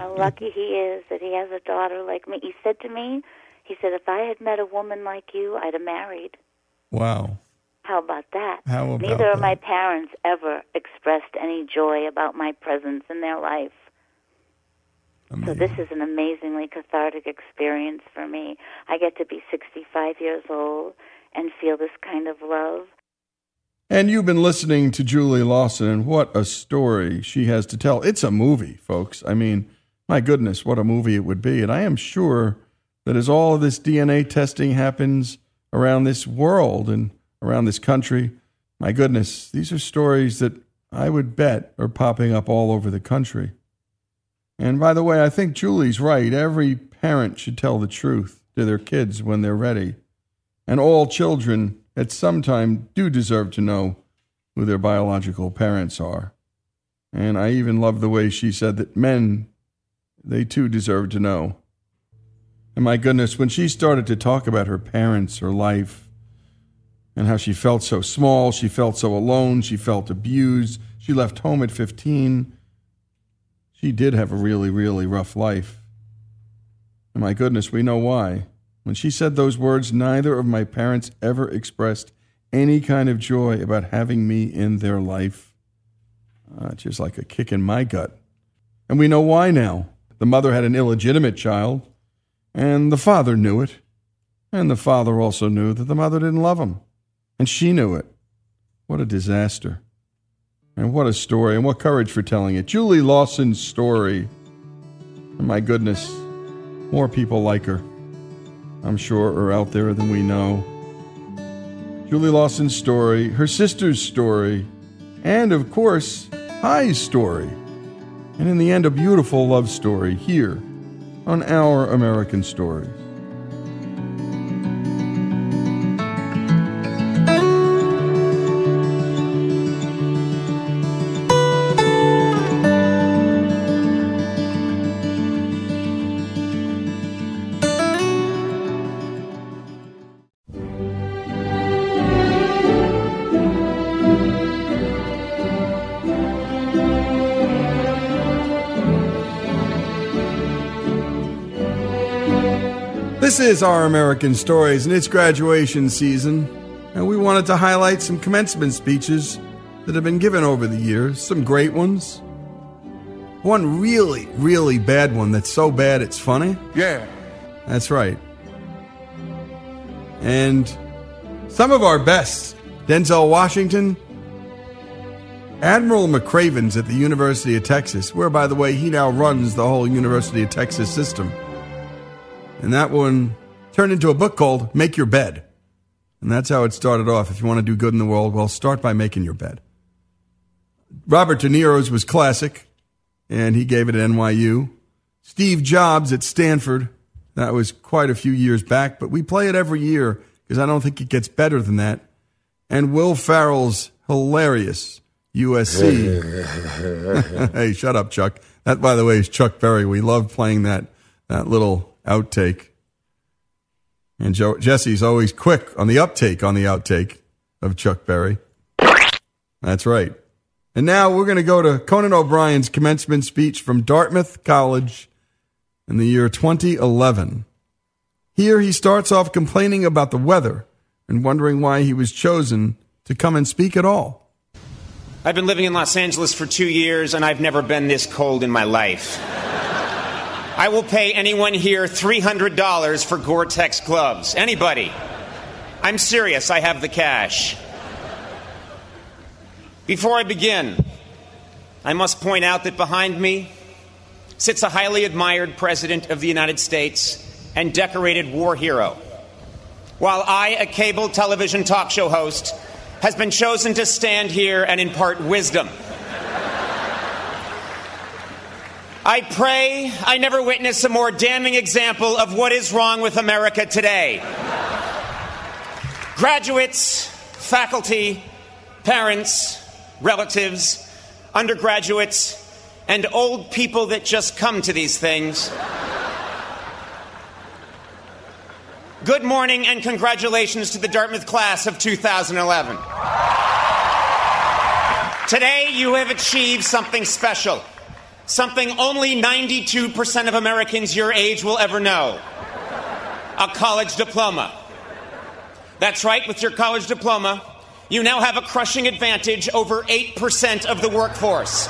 How lucky he is that he has a daughter like me. He said to me, he said, if I had met a woman like you, I'd have married. Wow. How about that? How about Neither that? of my parents ever expressed any joy about my presence in their life. Amazing. So this is an amazingly cathartic experience for me. I get to be 65 years old and feel this kind of love. And you've been listening to Julie Lawson, and what a story she has to tell. It's a movie, folks. I mean, my goodness, what a movie it would be. And I am sure that as all of this DNA testing happens around this world and around this country, my goodness, these are stories that I would bet are popping up all over the country. And by the way, I think Julie's right. Every parent should tell the truth to their kids when they're ready. And all children at some time do deserve to know who their biological parents are. And I even love the way she said that men, they too deserve to know. And my goodness, when she started to talk about her parents, her life, and how she felt so small, she felt so alone, she felt abused, she left home at 15 she did have a really, really rough life. And my goodness, we know why. When she said those words, neither of my parents ever expressed any kind of joy about having me in their life. Uh, just like a kick in my gut. And we know why now. The mother had an illegitimate child, and the father knew it. And the father also knew that the mother didn't love him. And she knew it. What a disaster. And what a story, and what courage for telling it. Julie Lawson's story. And my goodness, more people like her, I'm sure, are out there than we know. Julie Lawson's story, her sister's story, and of course, Hi's story. And in the end, a beautiful love story here on Our American Stories. This is Our American Stories, and it's graduation season, and we wanted to highlight some commencement speeches that have been given over the years, some great ones. One really, really bad one that's so bad it's funny. Yeah. That's right. And some of our best Denzel Washington, Admiral McRaven's at the University of Texas, where, by the way, he now runs the whole University of Texas system. And that one turned into a book called Make Your Bed. And that's how it started off. If you want to do good in the world, well, start by making your bed. Robert De Niro's was classic, and he gave it at NYU. Steve Jobs at Stanford, that was quite a few years back, but we play it every year because I don't think it gets better than that. And Will Ferrell's hilarious USC. hey, shut up, Chuck. That, by the way, is Chuck Berry. We love playing that, that little outtake. And Jesse's always quick on the uptake on the outtake of Chuck Berry. That's right. And now we're going to go to Conan O'Brien's commencement speech from Dartmouth College in the year 2011. Here he starts off complaining about the weather and wondering why he was chosen to come and speak at all. I've been living in Los Angeles for two years and I've never been this cold in my life. I will pay anyone here $300 for Gore Tex gloves. Anybody. I'm serious, I have the cash. Before I begin, I must point out that behind me sits a highly admired President of the United States and decorated war hero. While I, a cable television talk show host, has been chosen to stand here and impart wisdom. I pray I never witness a more damning example of what is wrong with America today. Graduates, faculty, parents, relatives, undergraduates, and old people that just come to these things. Good morning and congratulations to the Dartmouth class of 2011. Today you have achieved something special something only 92% of Americans your age will ever know a college diploma. That's right, with your college diploma, you now have a crushing advantage over 8% of the workforce.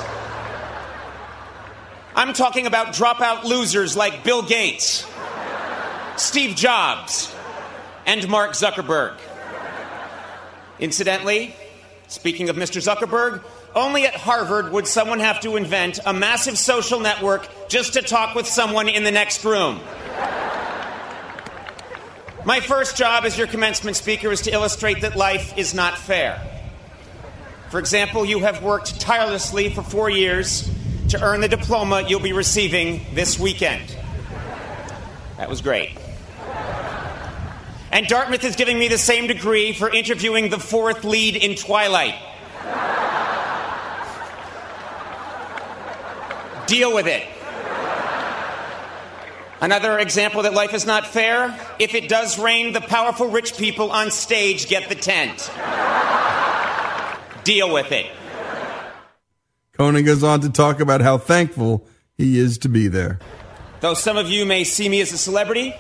I'm talking about dropout losers like Bill Gates, Steve Jobs, and Mark Zuckerberg. Incidentally, speaking of Mr. Zuckerberg, only at Harvard would someone have to invent a massive social network just to talk with someone in the next room. My first job as your commencement speaker is to illustrate that life is not fair. For example, you have worked tirelessly for four years to earn the diploma you'll be receiving this weekend. That was great. And Dartmouth is giving me the same degree for interviewing the fourth lead in Twilight. Deal with it. Another example that life is not fair if it does rain, the powerful rich people on stage get the tent. Deal with it. Conan goes on to talk about how thankful he is to be there. Though some of you may see me as a celebrity,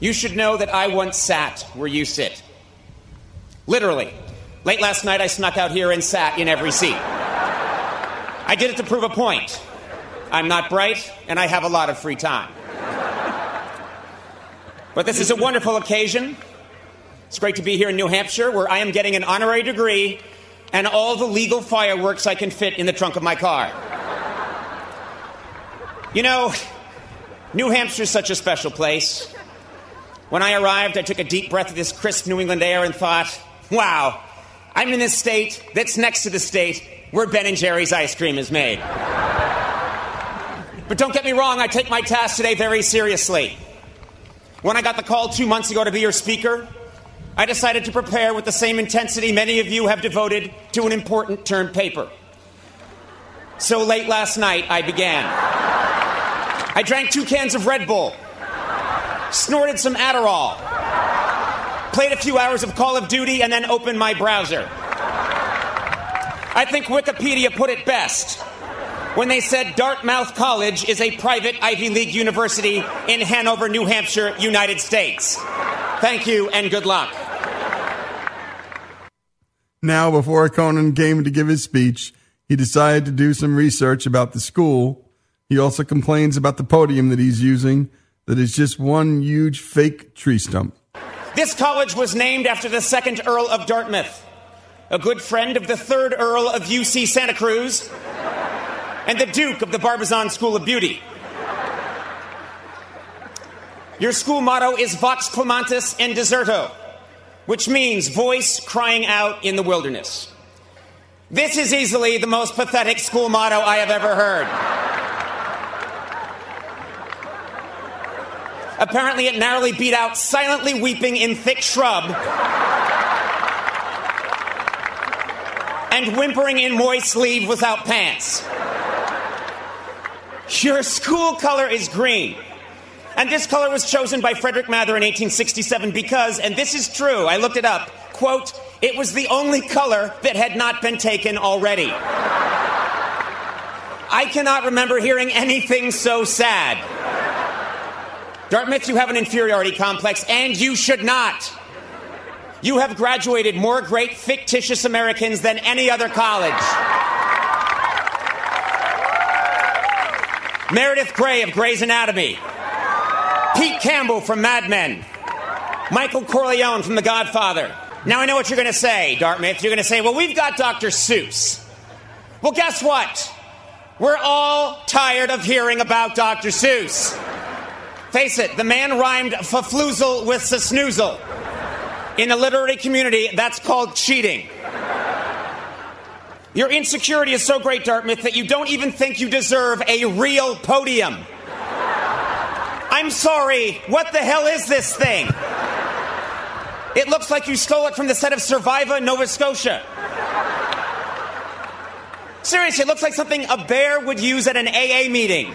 you should know that I once sat where you sit. Literally. Late last night, I snuck out here and sat in every seat. I did it to prove a point. I'm not bright, and I have a lot of free time. But this is a wonderful occasion. It's great to be here in New Hampshire, where I am getting an honorary degree and all the legal fireworks I can fit in the trunk of my car. You know, New Hampshire is such a special place. When I arrived, I took a deep breath of this crisp New England air and thought, wow, I'm in this state that's next to the state where Ben and Jerry's ice cream is made. But don't get me wrong, I take my task today very seriously. When I got the call two months ago to be your speaker, I decided to prepare with the same intensity many of you have devoted to an important term paper. So late last night, I began. I drank two cans of Red Bull, snorted some Adderall, played a few hours of Call of Duty, and then opened my browser. I think Wikipedia put it best when they said Dartmouth College is a private Ivy League university in Hanover, New Hampshire, United States. Thank you and good luck. Now, before Conan came to give his speech, he decided to do some research about the school. He also complains about the podium that he's using, that is just one huge fake tree stump. This college was named after the second Earl of Dartmouth, a good friend of the third Earl of UC Santa Cruz, and the Duke of the Barbizon School of Beauty. Your school motto is Vox Clamantis in Deserto, which means voice crying out in the wilderness. This is easily the most pathetic school motto I have ever heard. Apparently, it narrowly beat out silently weeping in thick shrub and whimpering in moist sleeve without pants. Your school color is green. And this color was chosen by Frederick Mather in 1867 because, and this is true, I looked it up, quote, it was the only color that had not been taken already. I cannot remember hearing anything so sad. Dartmouth, you have an inferiority complex, and you should not. You have graduated more great fictitious Americans than any other college. Meredith Grey of Grey's Anatomy, Pete Campbell from Mad Men, Michael Corleone from The Godfather. Now I know what you're going to say, Dartmouth. You're going to say, well, we've got Dr. Seuss. Well, guess what? We're all tired of hearing about Dr. Seuss. Face it, the man rhymed fafloozle with snoozle. In the literary community, that's called cheating. Your insecurity is so great, Dartmouth, that you don't even think you deserve a real podium. I'm sorry, what the hell is this thing? It looks like you stole it from the set of Survivor, Nova Scotia. Seriously, it looks like something a bear would use at an AA meeting.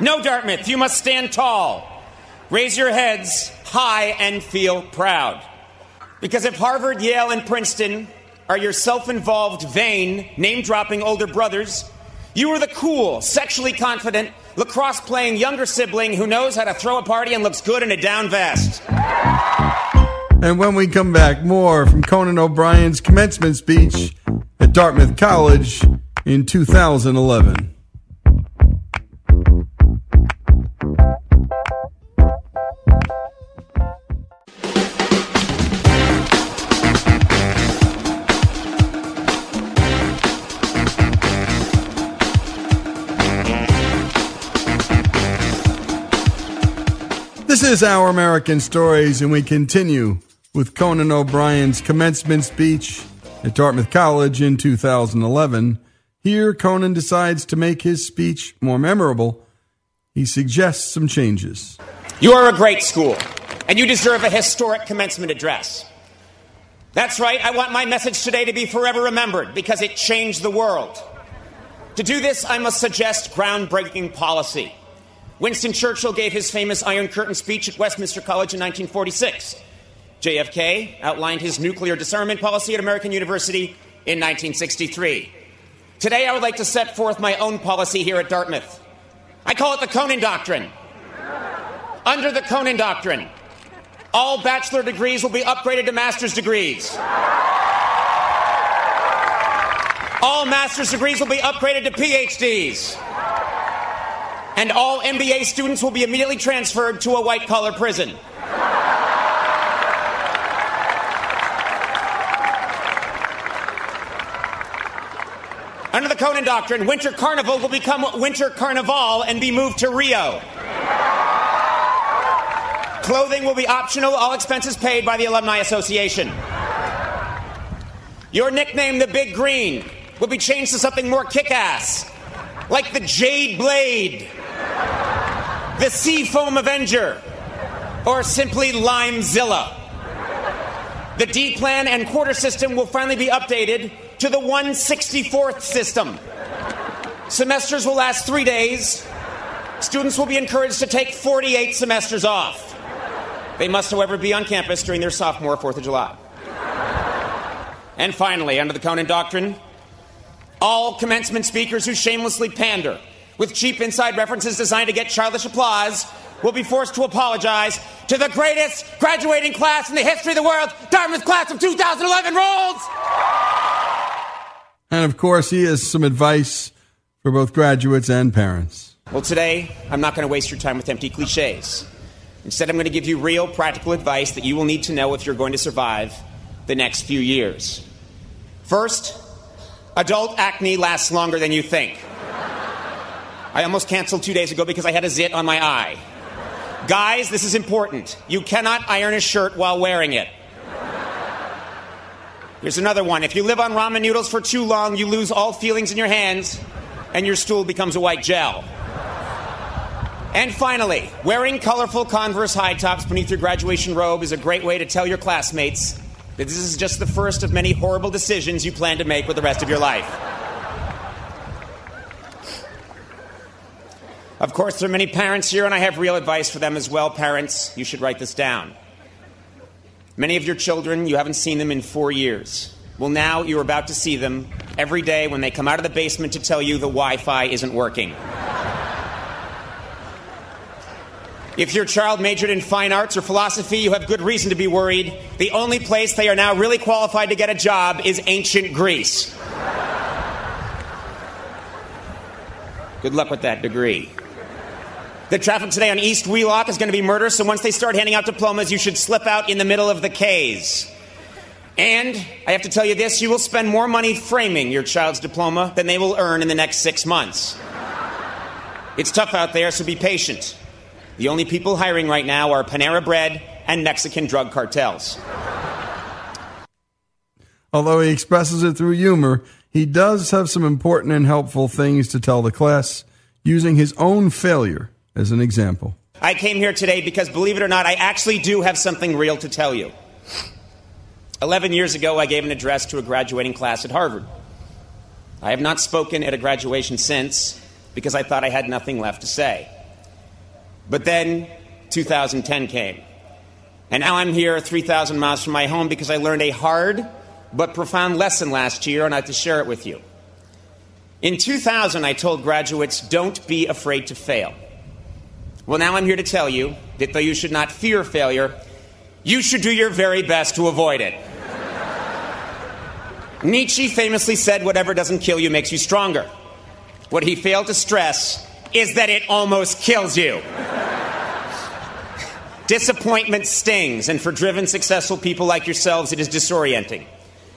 No, Dartmouth, you must stand tall. Raise your heads high and feel proud. Because if Harvard, Yale, and Princeton are your self involved, vain, name dropping older brothers, you are the cool, sexually confident, lacrosse playing younger sibling who knows how to throw a party and looks good in a down vest. And when we come back, more from Conan O'Brien's commencement speech at Dartmouth College in 2011. Is Our American Stories, and we continue with Conan O'Brien's commencement speech at Dartmouth College in 2011. Here, Conan decides to make his speech more memorable. He suggests some changes. You are a great school, and you deserve a historic commencement address. That's right, I want my message today to be forever remembered because it changed the world. To do this, I must suggest groundbreaking policy. Winston Churchill gave his famous Iron Curtain speech at Westminster College in 1946. JFK outlined his nuclear disarmament policy at American University in 1963. Today, I would like to set forth my own policy here at Dartmouth. I call it the Conan Doctrine. Under the Conan Doctrine, all bachelor degrees will be upgraded to master's degrees. All master's degrees will be upgraded to PhDs. And all MBA students will be immediately transferred to a white collar prison. Under the Conan Doctrine, Winter Carnival will become Winter Carnival and be moved to Rio. Clothing will be optional, all expenses paid by the Alumni Association. Your nickname, the Big Green, will be changed to something more kick ass, like the Jade Blade, the Seafoam Avenger, or simply Limezilla. The D plan and quarter system will finally be updated to the 164th system. Semesters will last three days. Students will be encouraged to take 48 semesters off. They must, however, be on campus during their sophomore 4th of July. And finally, under the Conan Doctrine, all commencement speakers who shamelessly pander with cheap inside references designed to get childish applause will be forced to apologize to the greatest graduating class in the history of the world, Dartmouth class of 2011 rolls! And of course, he has some advice for both graduates and parents. Well, today, I'm not going to waste your time with empty cliches. Instead, I'm going to give you real practical advice that you will need to know if you're going to survive the next few years. First, adult acne lasts longer than you think. I almost canceled two days ago because I had a zit on my eye. Guys, this is important. You cannot iron a shirt while wearing it. Here's another one. If you live on ramen noodles for too long, you lose all feelings in your hands and your stool becomes a white gel. And finally, wearing colorful Converse high tops beneath your graduation robe is a great way to tell your classmates that this is just the first of many horrible decisions you plan to make with the rest of your life. Of course, there are many parents here, and I have real advice for them as well. Parents, you should write this down. Many of your children, you haven't seen them in four years. Well, now you're about to see them every day when they come out of the basement to tell you the Wi Fi isn't working. If your child majored in fine arts or philosophy, you have good reason to be worried. The only place they are now really qualified to get a job is ancient Greece. Good luck with that degree. The traffic today on East Wheelock is going to be murder, so once they start handing out diplomas, you should slip out in the middle of the K's. And I have to tell you this you will spend more money framing your child's diploma than they will earn in the next six months. It's tough out there, so be patient. The only people hiring right now are Panera Bread and Mexican drug cartels. Although he expresses it through humor, he does have some important and helpful things to tell the class, using his own failure as an example. I came here today because, believe it or not, I actually do have something real to tell you. Eleven years ago, I gave an address to a graduating class at Harvard. I have not spoken at a graduation since because I thought I had nothing left to say. But then 2010 came. And now I'm here 3,000 miles from my home because I learned a hard but profound lesson last year, and I have to share it with you. In 2000, I told graduates, don't be afraid to fail. Well, now I'm here to tell you that though you should not fear failure, you should do your very best to avoid it. Nietzsche famously said, Whatever doesn't kill you makes you stronger. What he failed to stress is that it almost kills you. Disappointment stings, and for driven, successful people like yourselves, it is disorienting.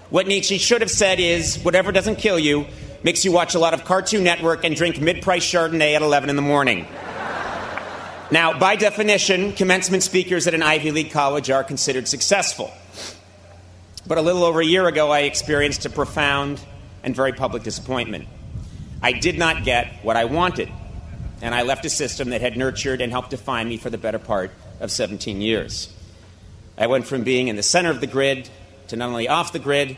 What Nietzsche should have said is whatever doesn't kill you makes you watch a lot of Cartoon Network and drink mid price Chardonnay at 11 in the morning. Now, by definition, commencement speakers at an Ivy League college are considered successful. But a little over a year ago, I experienced a profound and very public disappointment. I did not get what I wanted, and I left a system that had nurtured and helped define me for the better part of 17 years. I went from being in the center of the grid to not only off the grid,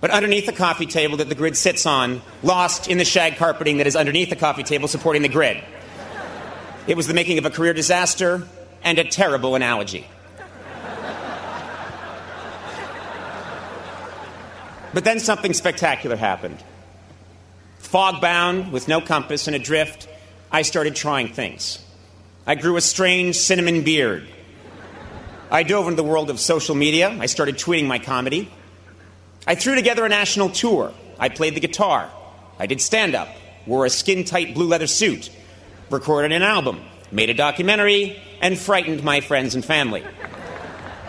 but underneath the coffee table that the grid sits on, lost in the shag carpeting that is underneath the coffee table supporting the grid. It was the making of a career disaster and a terrible analogy. But then something spectacular happened. Fog bound, with no compass and adrift, I started trying things. I grew a strange cinnamon beard. I dove into the world of social media. I started tweeting my comedy. I threw together a national tour. I played the guitar. I did stand up, wore a skin tight blue leather suit, recorded an album, made a documentary, and frightened my friends and family.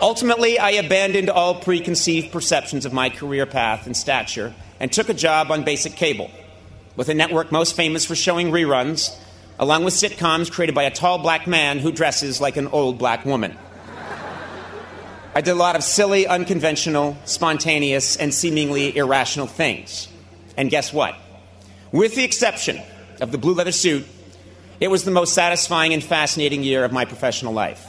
Ultimately, I abandoned all preconceived perceptions of my career path and stature and took a job on basic cable, with a network most famous for showing reruns, along with sitcoms created by a tall black man who dresses like an old black woman. I did a lot of silly, unconventional, spontaneous, and seemingly irrational things. And guess what? With the exception of the blue leather suit, it was the most satisfying and fascinating year of my professional life.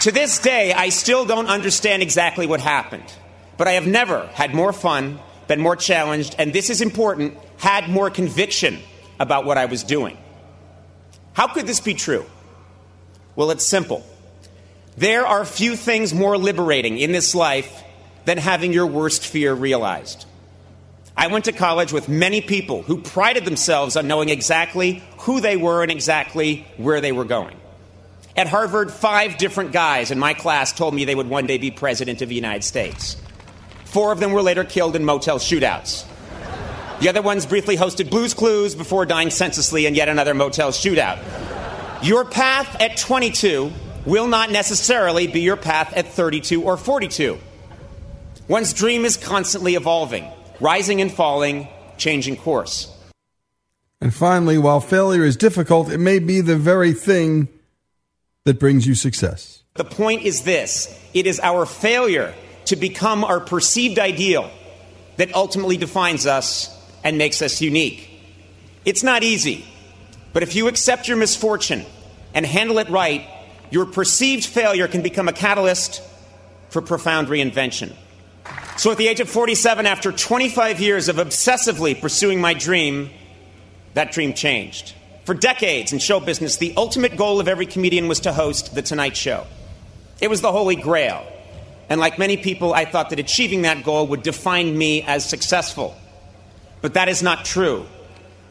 To this day, I still don't understand exactly what happened, but I have never had more fun, been more challenged, and this is important, had more conviction about what I was doing. How could this be true? Well, it's simple. There are few things more liberating in this life than having your worst fear realized. I went to college with many people who prided themselves on knowing exactly who they were and exactly where they were going. At Harvard, five different guys in my class told me they would one day be president of the United States. Four of them were later killed in motel shootouts. The other ones briefly hosted Blues Clues before dying senselessly in yet another motel shootout. Your path at 22 will not necessarily be your path at 32 or 42. One's dream is constantly evolving, rising and falling, changing course. And finally, while failure is difficult, it may be the very thing that brings you success. The point is this it is our failure to become our perceived ideal that ultimately defines us and makes us unique. It's not easy, but if you accept your misfortune and handle it right, your perceived failure can become a catalyst for profound reinvention. So, at the age of 47, after 25 years of obsessively pursuing my dream, that dream changed. For decades in show business, the ultimate goal of every comedian was to host The Tonight Show. It was the holy grail. And like many people, I thought that achieving that goal would define me as successful. But that is not true.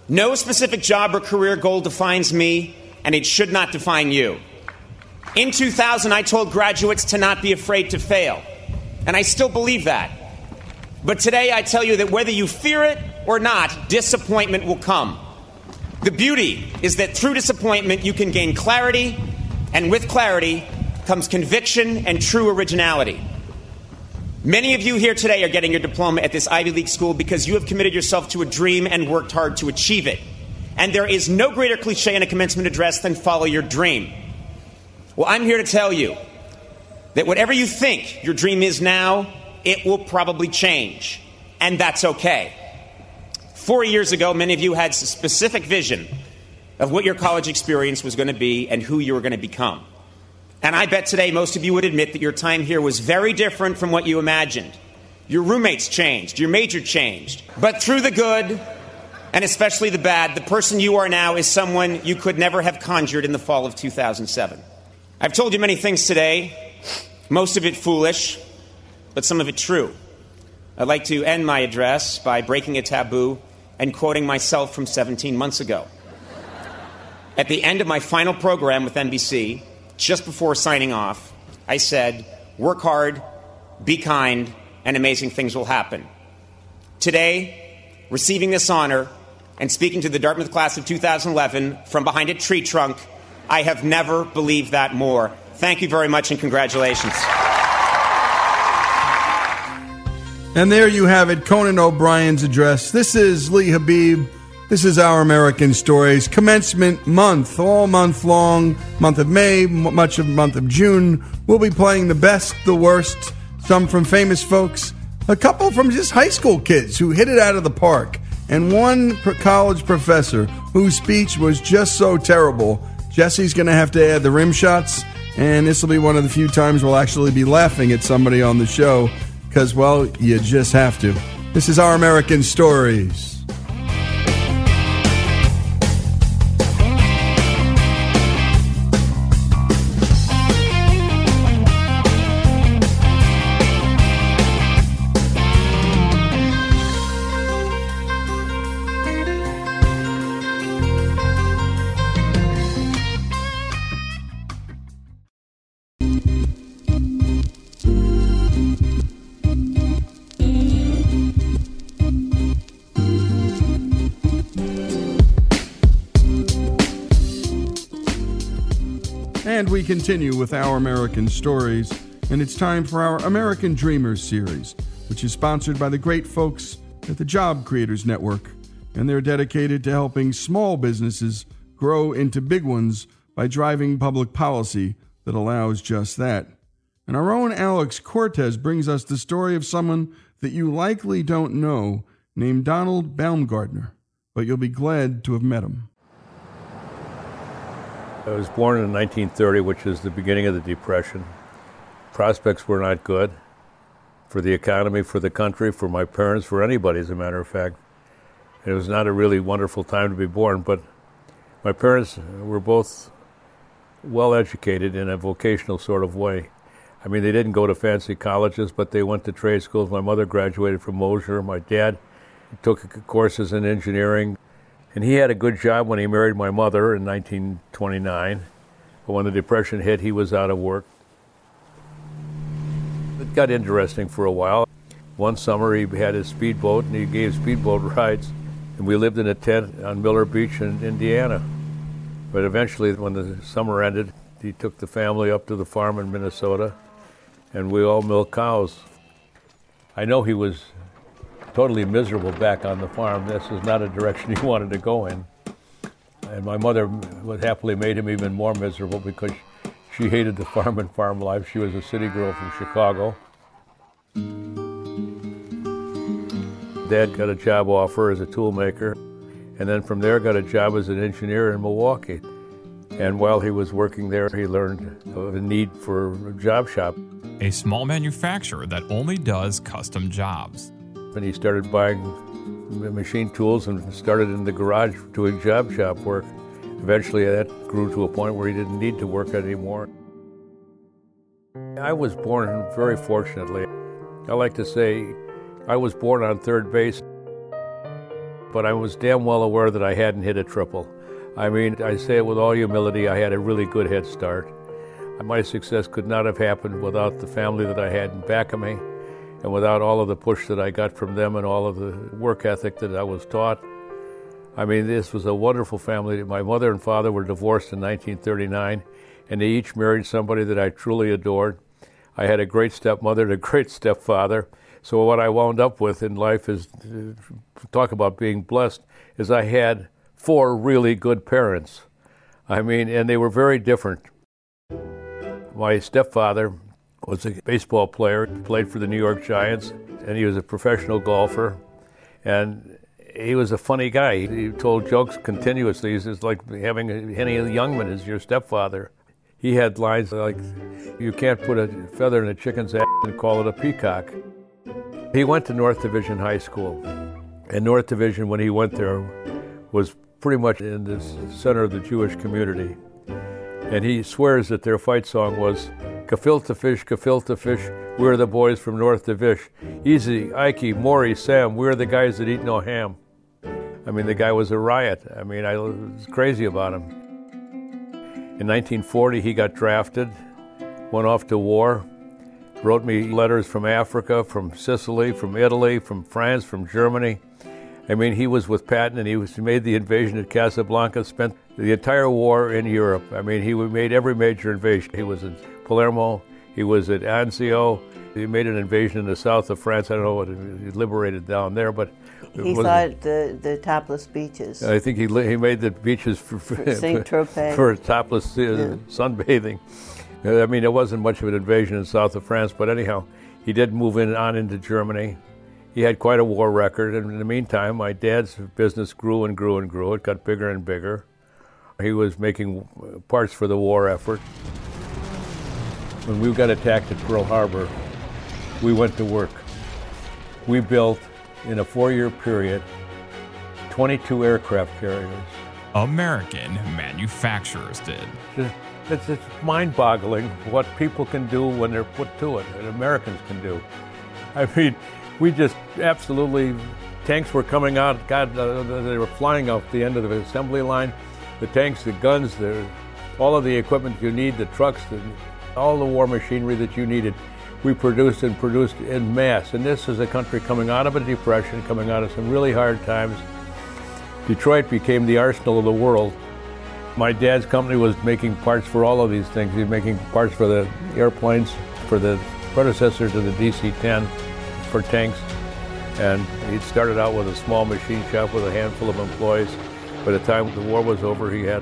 No specific job or career goal defines me, and it should not define you. In 2000, I told graduates to not be afraid to fail, and I still believe that. But today, I tell you that whether you fear it or not, disappointment will come. The beauty is that through disappointment, you can gain clarity, and with clarity comes conviction and true originality. Many of you here today are getting your diploma at this Ivy League school because you have committed yourself to a dream and worked hard to achieve it. And there is no greater cliche in a commencement address than follow your dream. Well, I'm here to tell you that whatever you think your dream is now, it will probably change. And that's okay. Four years ago, many of you had a specific vision of what your college experience was going to be and who you were going to become. And I bet today most of you would admit that your time here was very different from what you imagined. Your roommates changed, your major changed. But through the good, and especially the bad, the person you are now is someone you could never have conjured in the fall of 2007. I've told you many things today, most of it foolish, but some of it true. I'd like to end my address by breaking a taboo and quoting myself from 17 months ago. At the end of my final program with NBC, just before signing off, I said, Work hard, be kind, and amazing things will happen. Today, receiving this honor and speaking to the Dartmouth class of 2011 from behind a tree trunk, I have never believed that more. Thank you very much and congratulations. And there you have it, Conan O'Brien's address. This is Lee Habeeb. This is Our American Stories. Commencement month, all month long, month of May, much of month of June. We'll be playing the best, the worst, some from famous folks, a couple from just high school kids who hit it out of the park, and one college professor whose speech was just so terrible. Jesse's going to have to add the rim shots, and this will be one of the few times we'll actually be laughing at somebody on the show because, well, you just have to. This is Our American Stories. Continue with Our American Stories, and it's time for our American Dreamers series, which is sponsored by the great folks at the Job Creators Network. And they're dedicated to helping small businesses grow into big ones by driving public policy that allows just that. And our own Alex Cortez brings us the story of someone that you likely don't know named Donald Baumgartner, but you'll be glad to have met him. I was born in 1930, which is the beginning of the Depression. Prospects were not good for the economy, for the country, for my parents, for anybody, as a matter of fact. It was not a really wonderful time to be born, but my parents were both well educated in a vocational sort of way. I mean, they didn't go to fancy colleges, but they went to trade schools. My mother graduated from Mosher. My dad took courses in engineering. And he had a good job when he married my mother in 1929. But when the Depression hit, he was out of work. It got interesting for a while. One summer, he had his speedboat and he gave speedboat rides. And we lived in a tent on Miller Beach in Indiana. But eventually, when the summer ended, he took the family up to the farm in Minnesota and we all milked cows. I know he was totally miserable back on the farm. This is not a direction he wanted to go in. And my mother would happily made him even more miserable because she hated the farm and farm life. She was a city girl from Chicago. Dad got a job offer as a tool maker, and then from there got a job as an engineer in Milwaukee. And while he was working there, he learned of a need for a job shop a small manufacturer that only does custom jobs. And he started buying machine tools and started in the garage doing job shop work. Eventually, that grew to a point where he didn't need to work anymore. I was born very fortunately. I like to say I was born on third base, but I was damn well aware that I hadn't hit a triple. I mean, I say it with all humility, I had a really good head start. My success could not have happened without the family that I had in back of me and without all of the push that I got from them and all of the work ethic that I was taught. I mean, this was a wonderful family. My mother and father were divorced in 1939, and they each married somebody that I truly adored. I had a great stepmother and a great stepfather. So, what I wound up with in life is uh, talk about being blessed, is I had four really good parents. I mean, and they were very different. My stepfather was a baseball player, played for the New York Giants, and he was a professional golfer. And he was a funny guy. He told jokes continuously. It's like having Henny Youngman as your stepfather. He had lines like, You can't put a feather in a chicken's ass and call it a peacock. He went to North Division High School. And North Division, when he went there, was pretty much in the center of the Jewish community. And he swears that their fight song was Gefilte fish, gefilte fish, we're the boys from North Divish. Easy, Ike, Maury, Sam, we're the guys that eat no ham. I mean, the guy was a riot. I mean, I was crazy about him. In 1940, he got drafted, went off to war, wrote me letters from Africa, from Sicily, from Italy, from France, from Germany. I mean, he was with Patton and he, was, he made the invasion at Casablanca, spent the entire war in Europe. I mean, he made every major invasion. He was in Palermo, he was at Anzio, he made an invasion in the south of France. I don't know what he liberated down there, but he thought the the topless beaches. I think he he made the beaches for for, for, for topless uh, yeah. sunbathing. I mean, it wasn't much of an invasion in south of France, but anyhow, he did move in on into Germany he had quite a war record. And in the meantime, my dad's business grew and grew and grew. It got bigger and bigger. He was making parts for the war effort. When we got attacked at Pearl Harbor, we went to work. We built, in a four year period, 22 aircraft carriers. American manufacturers did. It's, it's mind boggling what people can do when they're put to it, and Americans can do. I mean, we just absolutely tanks were coming out. God, uh, they were flying off the end of the assembly line. The tanks, the guns, the, all of the equipment you need, the trucks, the, all the war machinery that you needed, we produced and produced in mass. And this is a country coming out of a depression, coming out of some really hard times. Detroit became the arsenal of the world. My dad's company was making parts for all of these things. He was making parts for the airplanes, for the predecessor to the DC-10, for tanks. And he started out with a small machine shop with a handful of employees. By the time the war was over, he had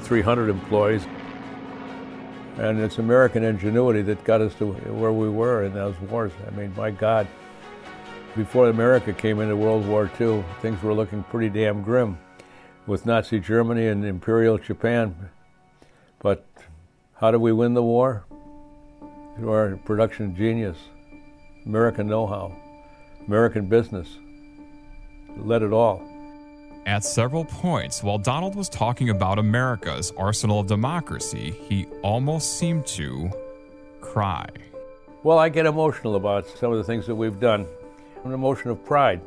300 employees. And it's American ingenuity that got us to where we were in those wars. I mean, my God, before America came into World War II, things were looking pretty damn grim with Nazi Germany and Imperial Japan. But how do we win the war? Through our production genius, American know how, American business. Let it all. At several points, while Donald was talking about America's arsenal of democracy, he almost seemed to cry. Well, I get emotional about some of the things that we've done. An emotion of pride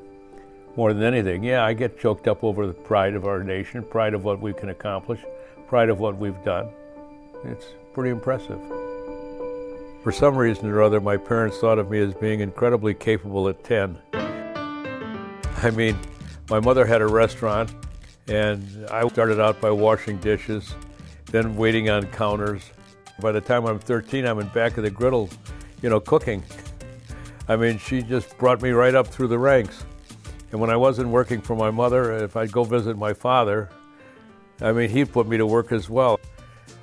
more than anything. Yeah, I get choked up over the pride of our nation, pride of what we can accomplish, pride of what we've done. It's pretty impressive. For some reason or other, my parents thought of me as being incredibly capable at 10. I mean, my mother had a restaurant, and I started out by washing dishes, then waiting on counters. By the time I'm 13, I'm in back of the griddle, you know, cooking. I mean, she just brought me right up through the ranks. And when I wasn't working for my mother, if I'd go visit my father, I mean, he'd put me to work as well.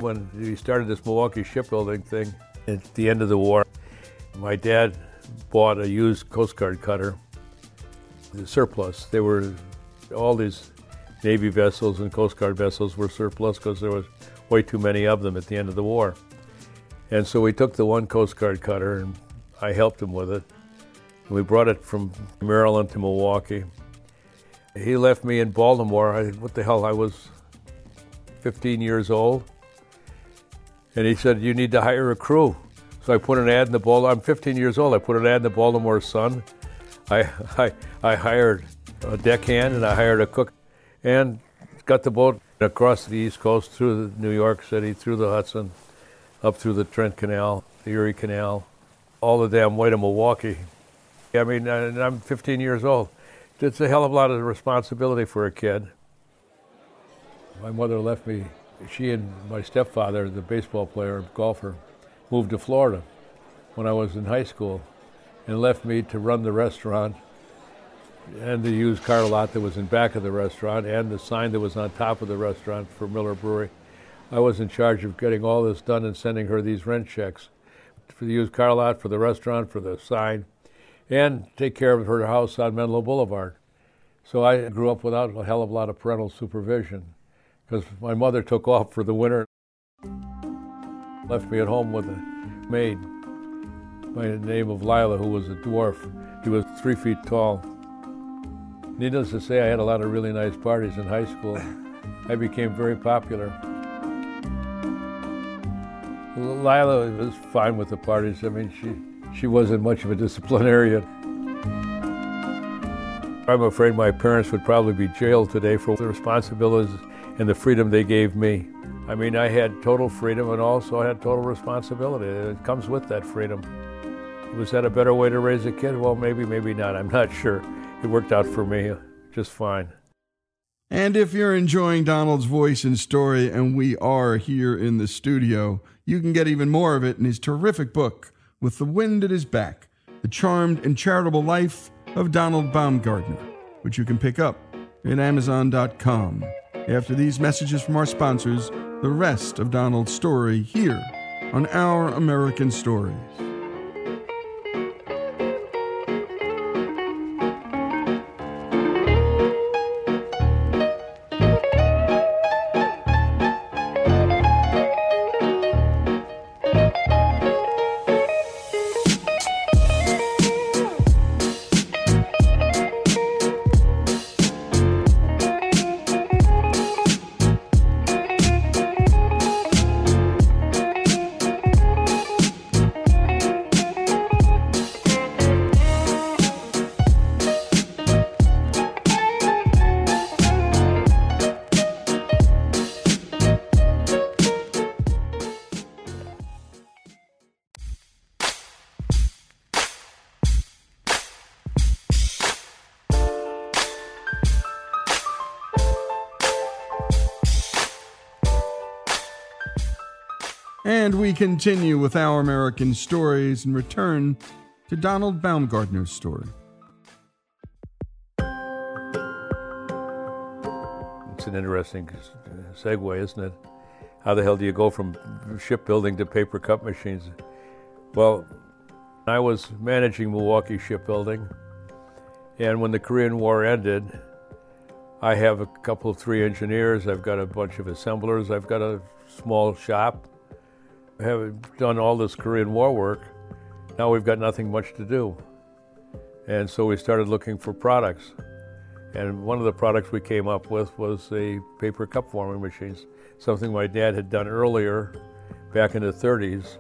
When he started this Milwaukee shipbuilding thing at the end of the war, my dad bought a used Coast Guard cutter, the surplus. They were, all these Navy vessels and Coast Guard vessels were surplus because there was way too many of them at the end of the war. And so we took the one Coast Guard cutter and I helped him with it. We brought it from Maryland to Milwaukee. He left me in Baltimore. I, what the hell? I was 15 years old. And he said, You need to hire a crew. So I put an ad in the Baltimore. I'm 15 years old. I put an ad in the Baltimore Sun. I, I, I hired a deckhand and I hired a cook and got the boat across the East Coast through New York City, through the Hudson, up through the Trent Canal, the Erie Canal, all the damn way to Milwaukee. I mean, I'm 15 years old. It's a hell of a lot of responsibility for a kid. My mother left me. She and my stepfather, the baseball player, golfer, moved to Florida when I was in high school and left me to run the restaurant and the used car lot that was in back of the restaurant and the sign that was on top of the restaurant for Miller Brewery. I was in charge of getting all this done and sending her these rent checks for the used car lot, for the restaurant, for the sign and take care of her house on Menlo Boulevard. So I grew up without a hell of a lot of parental supervision because my mother took off for the winter, left me at home with a maid by the name of Lila, who was a dwarf. He was three feet tall. Needless to say, I had a lot of really nice parties in high school. I became very popular. Lila was fine with the parties. I mean, she she wasn't much of a disciplinarian. I'm afraid my parents would probably be jailed today for the responsibilities and the freedom they gave me. I mean, I had total freedom and also I had total responsibility. It comes with that freedom. Was that a better way to raise a kid? Well, maybe, maybe not. I'm not sure. It worked out for me just fine. And if you're enjoying Donald's voice and story, and we are here in the studio, you can get even more of it in his terrific book, with the wind at his back, The Charmed and Charitable Life of Donald Baumgartner, which you can pick up at Amazon.com. After these messages from our sponsors, the rest of Donald's story here on Our American Stories. Continue with our American stories and return to Donald Baumgartner's story. It's an interesting segue, isn't it? How the hell do you go from shipbuilding to paper cup machines? Well, I was managing Milwaukee Shipbuilding, and when the Korean War ended, I have a couple of three engineers, I've got a bunch of assemblers, I've got a small shop. Have done all this Korean War work. Now we've got nothing much to do. And so we started looking for products. And one of the products we came up with was the paper cup forming machines, something my dad had done earlier back in the 30s.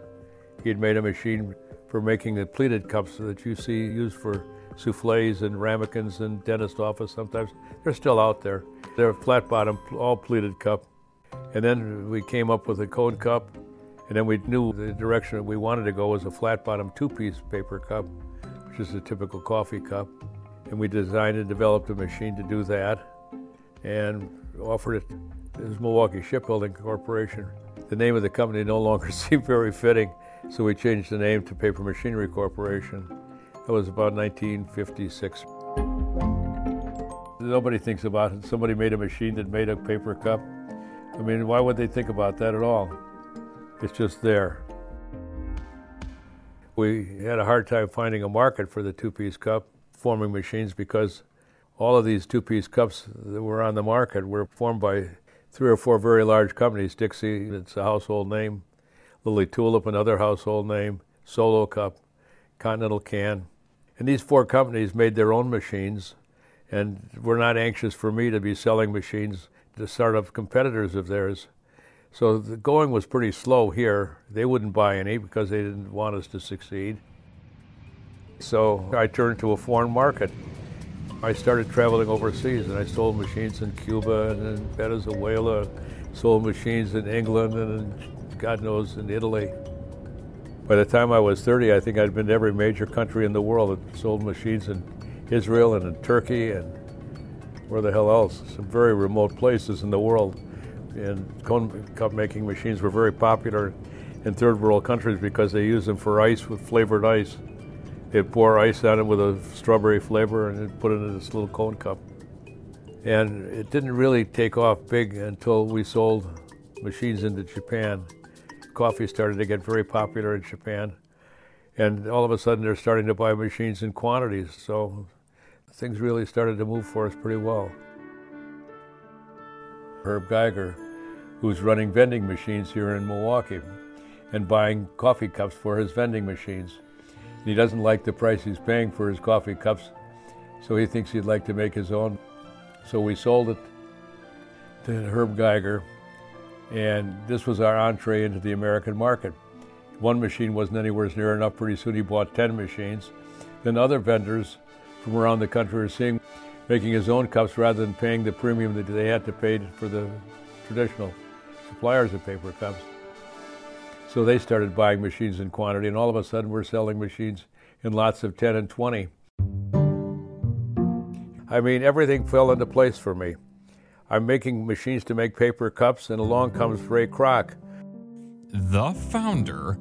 He had made a machine for making the pleated cups that you see used for souffles and ramekins and dentist office sometimes. They're still out there. They're flat bottom, all pleated cup. And then we came up with a cone cup, and then we knew the direction that we wanted to go was a flat bottom two piece paper cup, which is a typical coffee cup. And we designed and developed a machine to do that and offered it to Milwaukee Shipbuilding Corporation. The name of the company no longer seemed very fitting, so we changed the name to Paper Machinery Corporation. That was about 1956. Nobody thinks about it. Somebody made a machine that made a paper cup. I mean, why would they think about that at all? It's just there. We had a hard time finding a market for the two piece cup forming machines because all of these two piece cups that were on the market were formed by three or four very large companies. Dixie, it's a household name, Lily Tulip, another household name, Solo Cup, Continental Can. And these four companies made their own machines and were not anxious for me to be selling machines to startup competitors of theirs. So the going was pretty slow here. They wouldn't buy any because they didn't want us to succeed. So I turned to a foreign market. I started traveling overseas and I sold machines in Cuba and in Venezuela, sold machines in England and God knows in Italy. By the time I was 30, I think I'd been to every major country in the world and sold machines in Israel and in Turkey and where the hell else? Some very remote places in the world. And cone cup making machines were very popular in third world countries because they use them for ice with flavored ice. They'd pour ice on it with a strawberry flavor and put it in this little cone cup. And it didn't really take off big until we sold machines into Japan. Coffee started to get very popular in Japan. And all of a sudden, they're starting to buy machines in quantities. So things really started to move for us pretty well. Herb Geiger, who's running vending machines here in Milwaukee and buying coffee cups for his vending machines. He doesn't like the price he's paying for his coffee cups, so he thinks he'd like to make his own. So we sold it to Herb Geiger, and this was our entree into the American market. One machine wasn't anywhere near enough. Pretty soon he bought 10 machines. Then other vendors from around the country were seeing making his own cups rather than paying the premium that they had to pay for the traditional suppliers of paper cups. So they started buying machines in quantity, and all of a sudden we're selling machines in lots of 10 and 20. I mean, everything fell into place for me. I'm making machines to make paper cups, and along comes Ray Kroc. The founder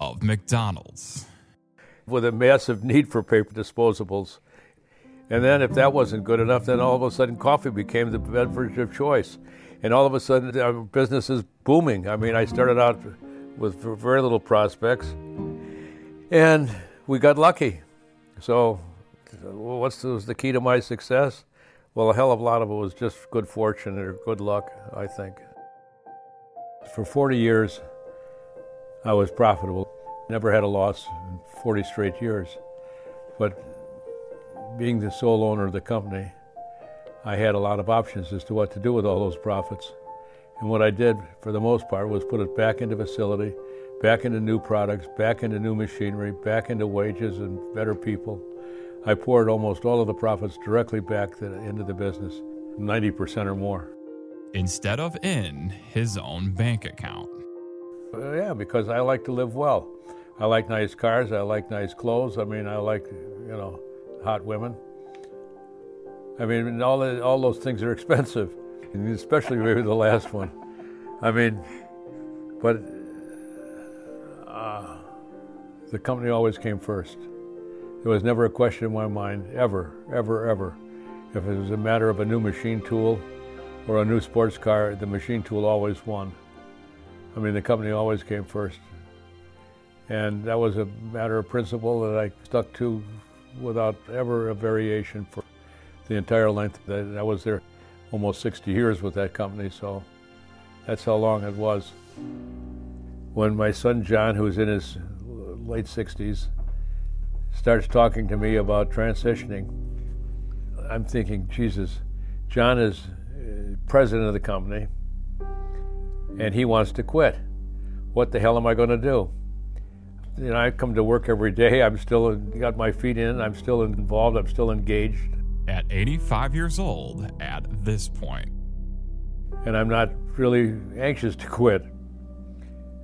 of McDonald's. With a massive need for paper disposables. And then, if that wasn't good enough, then all of a sudden coffee became the beverage of choice. And all of a sudden, our business is booming. I mean, I started out with very little prospects, and we got lucky. So, what's was the key to my success? Well, a hell of a lot of it was just good fortune or good luck, I think. For 40 years, I was profitable. Never had a loss in 40 straight years. But being the sole owner of the company, I had a lot of options as to what to do with all those profits. And what I did, for the most part, was put it back into facility, back into new products, back into new machinery, back into wages and better people. I poured almost all of the profits directly back into the business, 90% or more. Instead of in his own bank account. Uh, yeah, because I like to live well. I like nice cars, I like nice clothes. I mean, I like, you know, hot women. I mean, all, the, all those things are expensive, and especially maybe the last one. I mean, but uh, The company always came first. There was never a question in my mind, ever, ever, ever. If it was a matter of a new machine tool or a new sports car, the machine tool always won. I mean, the company always came first. And that was a matter of principle that I stuck to without ever a variation for the entire length. I was there almost 60 years with that company, so that's how long it was. When my son John, who's in his late 60s, starts talking to me about transitioning, I'm thinking, Jesus, John is uh, president of the company and he wants to quit. What the hell am I going to do? You know, I come to work every day. I'm still got my feet in. I'm still involved. I'm still engaged. At 85 years old, at this point, and I'm not really anxious to quit.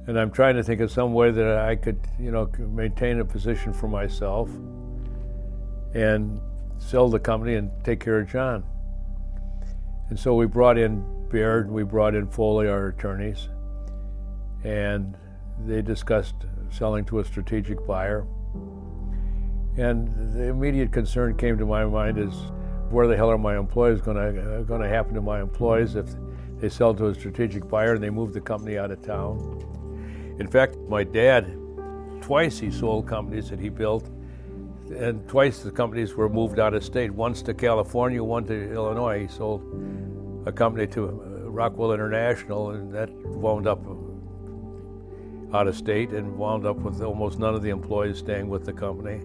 And I'm trying to think of some way that I could, you know, maintain a position for myself and sell the company and take care of John. And so we brought in Baird, we brought in Foley, our attorneys, and they discussed selling to a strategic buyer. And the immediate concern came to my mind is where the hell are my employees going to going to happen to my employees if they sell to a strategic buyer and they move the company out of town? In fact, my dad twice he sold companies that he built and twice the companies were moved out of state, once to California, one to Illinois. He sold a company to Rockwell International, and that wound up out of state and wound up with almost none of the employees staying with the company.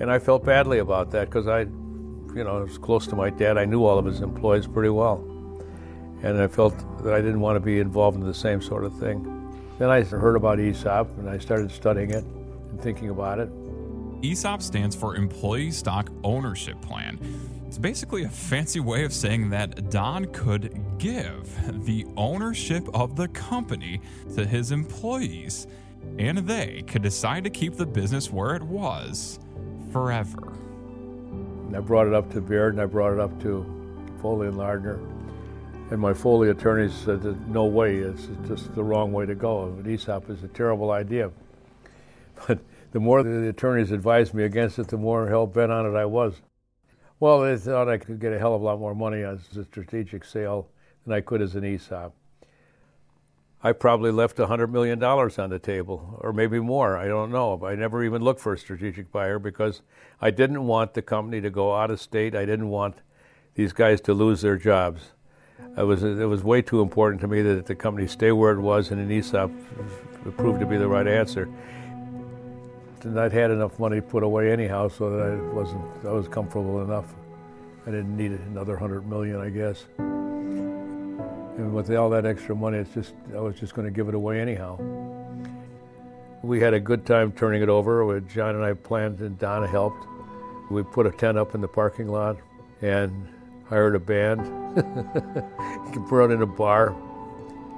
And I felt badly about that because I, you know, I was close to my dad. I knew all of his employees pretty well. And I felt that I didn't want to be involved in the same sort of thing. Then I heard about ESOP and I started studying it and thinking about it. ESOP stands for Employee Stock Ownership Plan. It's basically a fancy way of saying that Don could give the ownership of the company to his employees, and they could decide to keep the business where it was forever. And I brought it up to Baird and I brought it up to Foley and Lardner. And my Foley attorneys said that no way, it's just the wrong way to go. An ESOP is a terrible idea. But the more the attorneys advised me against it, the more hell bent on it I was. Well, they thought I could get a hell of a lot more money as a strategic sale than I could as an ESOP. I probably left $100 million on the table, or maybe more. I don't know. I never even looked for a strategic buyer because I didn't want the company to go out of state. I didn't want these guys to lose their jobs. It was, it was way too important to me that the company stay where it was, and an ESOP proved to be the right answer and I'd had enough money put away anyhow, so that I wasn't I was comfortable enough. I didn't need another hundred million, I guess. And with all that extra money, it's just I was just going to give it away anyhow. We had a good time turning it over. John and I planned, and Donna helped. We put a tent up in the parking lot and hired a band. brought in a bar.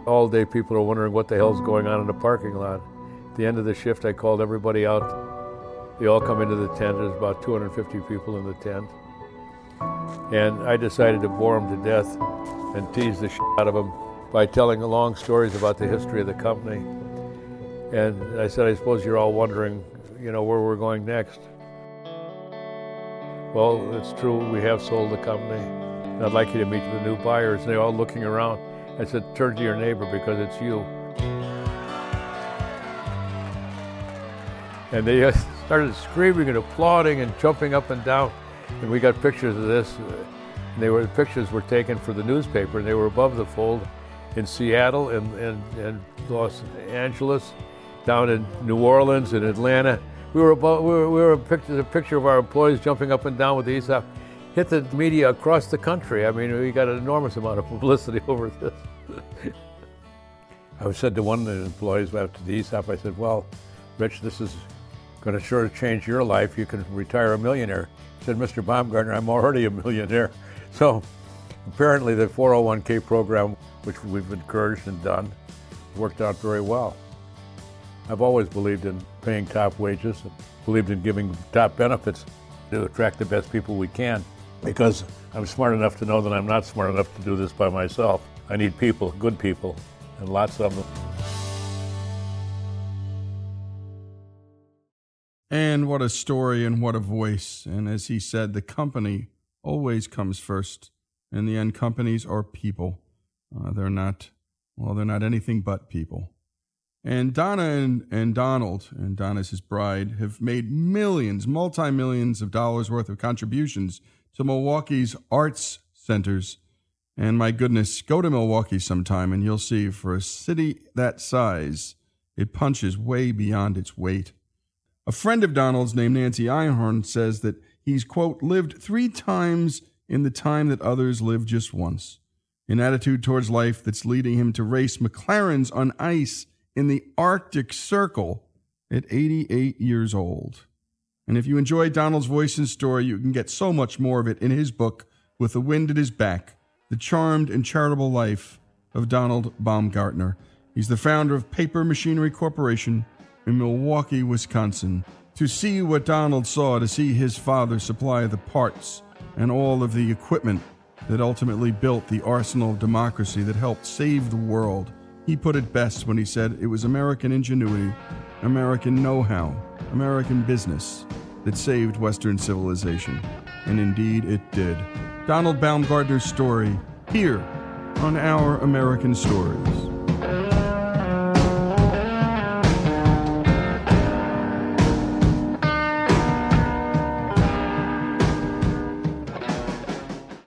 All day, people are wondering what the hell's going on in the parking lot At the end of the shift, I called everybody out. They all come into the tent. There's about 250 people in the tent. And I decided to bore them to death and tease the shit out of them by telling long stories about the history of the company. And I said, I suppose you're all wondering, you know, where we're going next. Well, it's true. We have sold the company. And I'd like you to meet the new buyers. And they're all looking around. I said, turn to your neighbor because it's you. and they started screaming and applauding and jumping up and down. And we got pictures of this. And they were the pictures were taken for the newspaper, and they were above the fold in Seattle and, and, and Los Angeles, down in New Orleans and Atlanta. We were above, we were, we were a picture, a picture of our employees jumping up and down with the ESOP. Uh, hit the media across the country. I mean, we got an enormous amount of publicity over this. I said to one of the employees after the ESOP, I said, well, Rich, this is going to sure change your life. You can retire a millionaire. Said, Mr. Baumgartner, I'm already a millionaire. So apparently the 401k program, which we've encouraged and done, worked out very well. I've always believed in paying top wages, believed in giving top benefits to attract the best people we can because I'm smart enough to know that I'm not smart enough to do this by myself. I need people, good people, and lots of them. And what a story and what a voice. And as he said, the company always comes first. In the end, companies are people. Uh, they're not, well, they're not anything but people. And Donna and, and Donald, and Donna's his bride, have made millions, multi millions of dollars worth of contributions to Milwaukee's arts centers. And my goodness, go to Milwaukee sometime and you'll see for a city that size, it punches way beyond its weight. A friend of Donald's named Nancy Einhorn says that he's, quote, lived three times in the time that others live just once. An attitude towards life that's leading him to race McLarens on ice in the Arctic Circle at 88 years old. And if you enjoy Donald's voice and story, you can get so much more of it in his book, With the Wind at His Back The Charmed and Charitable Life of Donald Baumgartner. He's the founder of Paper Machinery Corporation in Milwaukee, Wisconsin. To see what Donald saw, to see his father supply the parts and all of the equipment that ultimately built the arsenal of democracy that helped save the world. He put it best when he said it was American ingenuity, American know how, American business that saved Western civilization. And indeed it did. Donald Baumgartner's story here on Our American Stories.